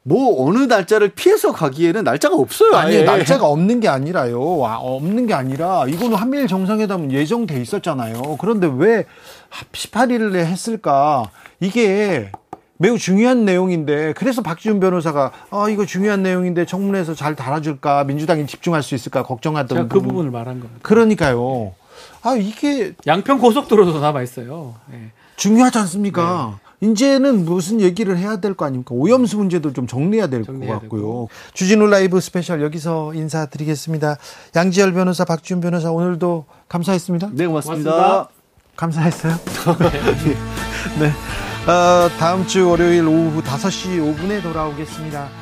[SPEAKER 2] 뭐 어느 날짜를 피해서 가기에는 날짜가 없어요.
[SPEAKER 1] 아니 아예. 날짜가 없는 게 아니라요. 와, 없는 게 아니라 이거는 한미일 정상회담 예정돼 있었잖아요. 그런데 왜 18일에 했을까? 이게 매우 중요한 내용인데 그래서 박지훈 변호사가 아 이거 중요한 내용인데 청문회에서 잘 다뤄질까 민주당이 집중할 수 있을까 걱정하던
[SPEAKER 3] 제가 그 부분. 부분을 말한 겁니다.
[SPEAKER 1] 그러니까요. 아 이게
[SPEAKER 3] 양평 고속도로도 남아 있어요. 네.
[SPEAKER 1] 중요하지 않습니까? 네. 이제는 무슨 얘기를 해야 될 거 아닙니까? 오염수 문제도 좀 정리해야 될 것 같고요. 되고. 주진우 라이브 스페셜 여기서 인사드리겠습니다. 양지열 변호사, 박지훈 변호사 오늘도 감사했습니다.
[SPEAKER 2] 네, 고맙습니다. 고맙습니다.
[SPEAKER 1] 감사했어요. 네. 어, 다음 주 월요일 오후 5시 5분에 돌아오겠습니다.